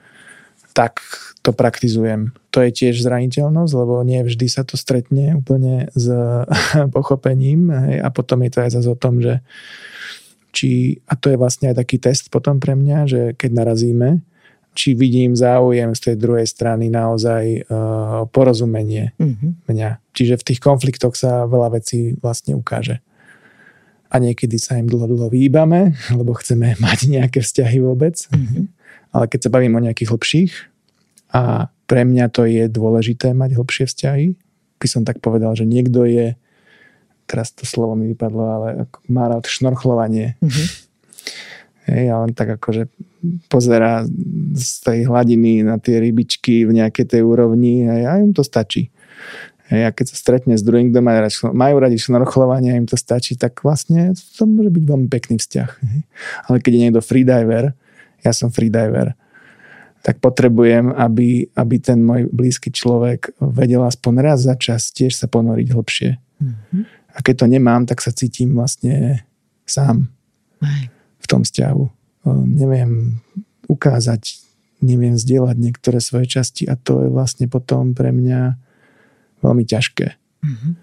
C: tak to praktizujem. To je tiež zraniteľnosť, lebo nie vždy sa to stretne úplne s <laughs> pochopením hej, a potom je to aj zase o tom, že či, a to je vlastne aj taký test potom pre mňa, že keď narazíme, či vidím záujem z tej druhej strany naozaj uh, porozumenie mm-hmm. mňa. Čiže v tých konfliktoch sa veľa vecí vlastne ukáže. A niekedy sa im dlho, dlho výbame, <laughs> lebo chceme mať nejaké vzťahy vôbec. Mm-hmm ale keď sa bavím o nejakých hlbších a pre mňa to je dôležité mať hlbšie vzťahy, by som tak povedal, že niekto je, teraz to slovo mi vypadlo, ale má rád šnorchlovanie. Mm-hmm. Hej, a len tak akože pozera z tej hladiny na tie rybičky v nejakej tej úrovni hej, a im to stačí. Hej, a keď sa stretne s druhým, kto majú radi šnorchlovanie a im to stačí, tak vlastne to môže byť veľmi pekný vzťah. Hej. Ale keď je niekto freediver, ja som freediver, tak potrebujem, aby, aby ten môj blízky človek vedel aspoň raz za čas tiež sa ponoriť hlbšie. Mm-hmm. A keď to nemám, tak sa cítim vlastne sám Aj. v tom vzťahu. Neviem ukázať, neviem zdieľať niektoré svoje časti a to je vlastne potom pre mňa veľmi ťažké. Mm-hmm.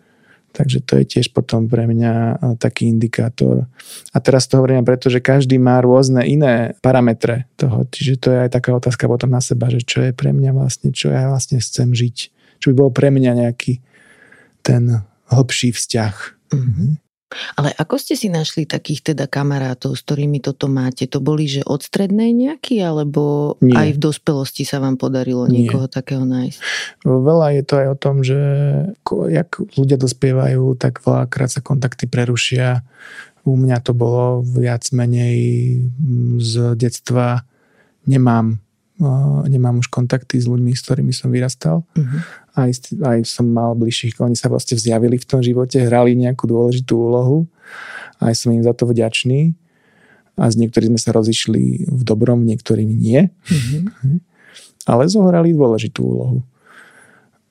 C: Takže to je tiež potom pre mňa taký indikátor. A teraz to hovorím preto, že každý má rôzne iné parametre toho. Čiže to je aj taká otázka potom na seba, že čo je pre mňa vlastne, čo ja vlastne chcem žiť. Čo by bol pre mňa nejaký ten hlbší vzťah. Mm-hmm.
A: Ale ako ste si našli takých teda kamarátov, s ktorými toto máte? To boli, že od strednej nejaký, alebo Nie. aj v dospelosti sa vám podarilo Nie. niekoho takého nájsť?
C: Veľa je to aj o tom, že jak ľudia dospievajú, tak veľakrát sa kontakty prerušia. U mňa to bolo viac menej mm, z detstva. Nemám nemám už kontakty s ľuďmi, s ktorými som vyrastal. Uh-huh. Aj, aj som mal bližších, oni sa vlastne vzjavili v tom živote, hrali nejakú dôležitú úlohu. Aj som im za to vďačný. A s niektorými sme sa rozišli v dobrom, niektorými nie. Uh-huh. Ale zohrali dôležitú úlohu.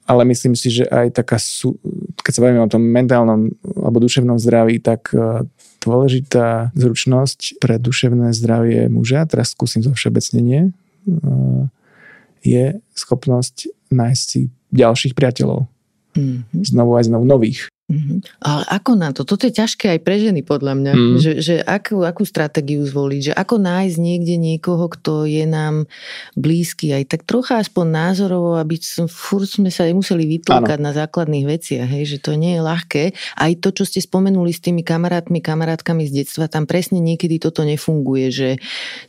C: Ale myslím si, že aj taká, sú, keď sa bavíme o tom mentálnom alebo duševnom zdraví, tak e, dôležitá zručnosť pre duševné zdravie muža, teraz skúsim zo všeobecnenie, je schopnosť nájsť si ďalších priateľov. Mm-hmm. Znovu aj znovu nových.
A: Mm-hmm. Ale ako na to? Toto je ťažké aj pre ženy podľa mňa. Mm. Že, že akú, akú stratégiu zvoliť? Že ako nájsť niekde niekoho, kto je nám blízky aj tak trocha aspoň názorovo, aby som, furt sme sa museli vytlkať na základných veciach. Hej? Že to nie je ľahké. Aj to, čo ste spomenuli s tými kamarátmi, kamarátkami z detstva, tam presne niekedy toto nefunguje. Že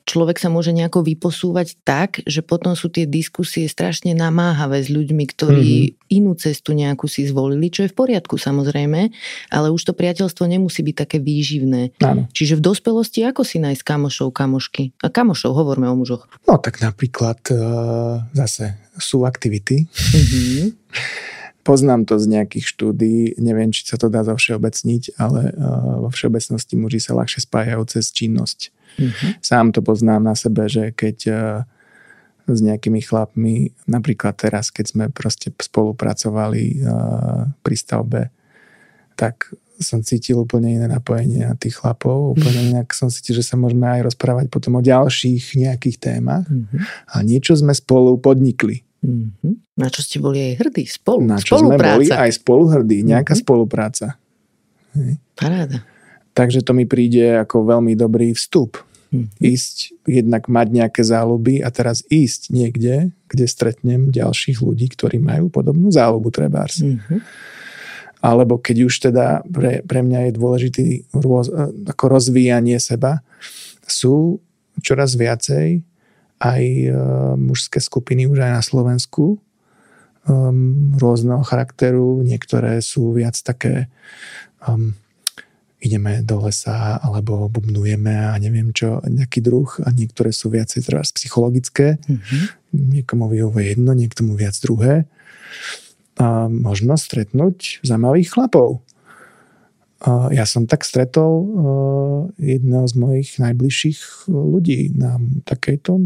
A: človek sa môže nejako vyposúvať tak, že potom sú tie diskusie strašne namáhavé s ľuďmi, ktorí mm-hmm. Inú cestu nejakú si zvolili, čo je v poriadku samozrejme ale už to priateľstvo nemusí byť také výživné. Áno. Čiže v dospelosti ako si nájsť kamošov, kamošky? A kamošov, hovorme o mužoch.
C: No tak napríklad uh, zase sú aktivity. Mm-hmm. <laughs> Poznám to z nejakých štúdí, neviem, či sa to dá zo všeobecniť, ale uh, vo všeobecnosti muži sa ľahšie spájajú cez činnosť. Mm-hmm. Sám to poznám na sebe, že keď uh, s nejakými chlapmi, napríklad teraz, keď sme proste spolupracovali uh, pri stavbe tak som cítil úplne iné napojenie na tých chlapov. Úplne mhm. inak som cítil, že sa môžeme aj rozprávať potom o ďalších nejakých témach. Mm-hmm. A niečo sme spolu podnikli.
A: Mm-hmm. Na čo ste boli aj hrdí? Spolu.
C: Na čo sme boli aj spolu hrdí. Nejaká mm-hmm. spolupráca.
A: Paráda.
C: Takže to mi príde ako veľmi dobrý vstup. Mm-hmm. Ísť, jednak mať nejaké záľuby a teraz ísť niekde, kde stretnem ďalších ľudí, ktorí majú podobnú záľubu trebárs. Mm-hmm alebo keď už teda pre, pre mňa je dôležitý rôz, ako rozvíjanie seba, sú čoraz viacej aj uh, mužské skupiny už aj na Slovensku um, rôzneho charakteru. Niektoré sú viac také um, ideme do lesa alebo bubnujeme a neviem čo, nejaký druh a niektoré sú viacej teraz psychologické. Mm-hmm. Niekomu vyhovuje jedno, niektomu viac druhé. A možno stretnúť zaujímavých chlapov. A ja som tak stretol uh, jedného z mojich najbližších ľudí na takejto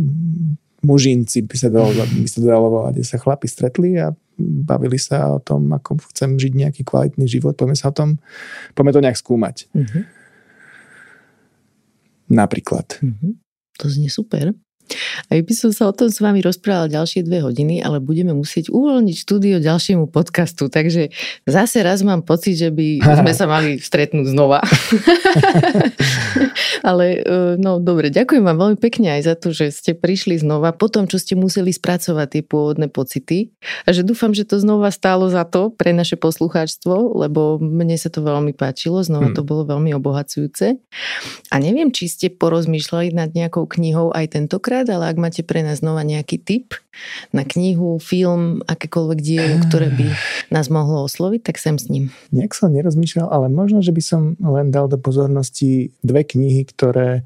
C: mužinci by sa dalo, by sa dalo volať, kde sa chlapi stretli a bavili sa o tom, ako chcem žiť nejaký kvalitný život, poďme sa o tom, poďme to nejak skúmať. Mm-hmm. Napríklad.
A: Mm-hmm. To znie super. Aj by som sa o tom s vami rozprával ďalšie dve hodiny, ale budeme musieť uvoľniť štúdio ďalšiemu podcastu, takže zase raz mám pocit, že by <laughs> sme sa mali stretnúť znova. <laughs> ale e, no dobre, ďakujem vám veľmi pekne aj za to, že ste prišli znova po tom, čo ste museli spracovať tie pôvodné pocity a že dúfam, že to znova stálo za to pre naše poslucháčstvo, lebo mne sa to veľmi páčilo, znova hmm. to bolo veľmi obohacujúce. A neviem, či ste porozmýšľali nad nejakou knihou aj tentokrát, tentokrát, ale ak máte pre nás znova nejaký tip na knihu, film, akékoľvek dielo, ktoré by nás mohlo osloviť, tak sem s ním.
C: Nejak som nerozmýšľal, ale možno, že by som len dal do pozornosti dve knihy, ktoré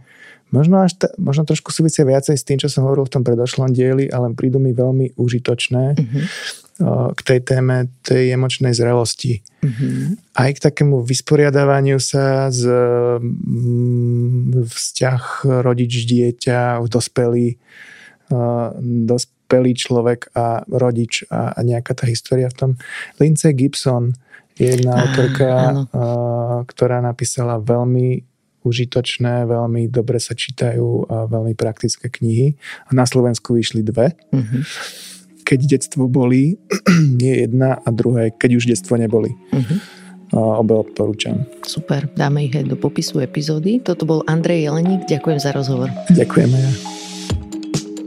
C: možno, až ta, možno trošku súvisia viacej s tým, čo som hovoril v tom predošlom dieli, ale prídu mi veľmi užitočné. Uh-huh k tej téme tej emočnej zrelosti. Mm-hmm. Aj k takému vysporiadávaniu sa z mm, vzťah rodič-dieťa, dospelý, dospelý človek a rodič a, a nejaká tá história v tom. Lindsay Gibson je jedna autorka, ktorá napísala veľmi užitočné, veľmi dobre sa čítajú a veľmi praktické knihy. A na Slovensku vyšli dve. Mm-hmm keď detstvo boli, <clears throat> nie jedna a druhé, keď už detstvo neboli. Uh-huh. Obe odporúčam.
A: Super, dáme ich aj do popisu epizódy. Toto bol Andrej Jeleník, ďakujem za rozhovor.
C: Ďakujem ja.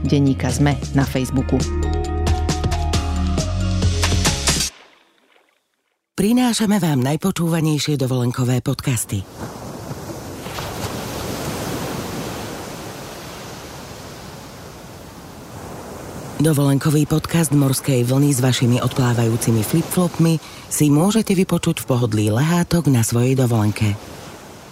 A: Denníka Sme na Facebooku.
B: Prinášame vám najpočúvanejšie dovolenkové podcasty. Dovolenkový podcast Morskej vlny s vašimi odplávajúcimi flipflopmi si môžete vypočuť v pohodlí lehátok na svojej dovolenke.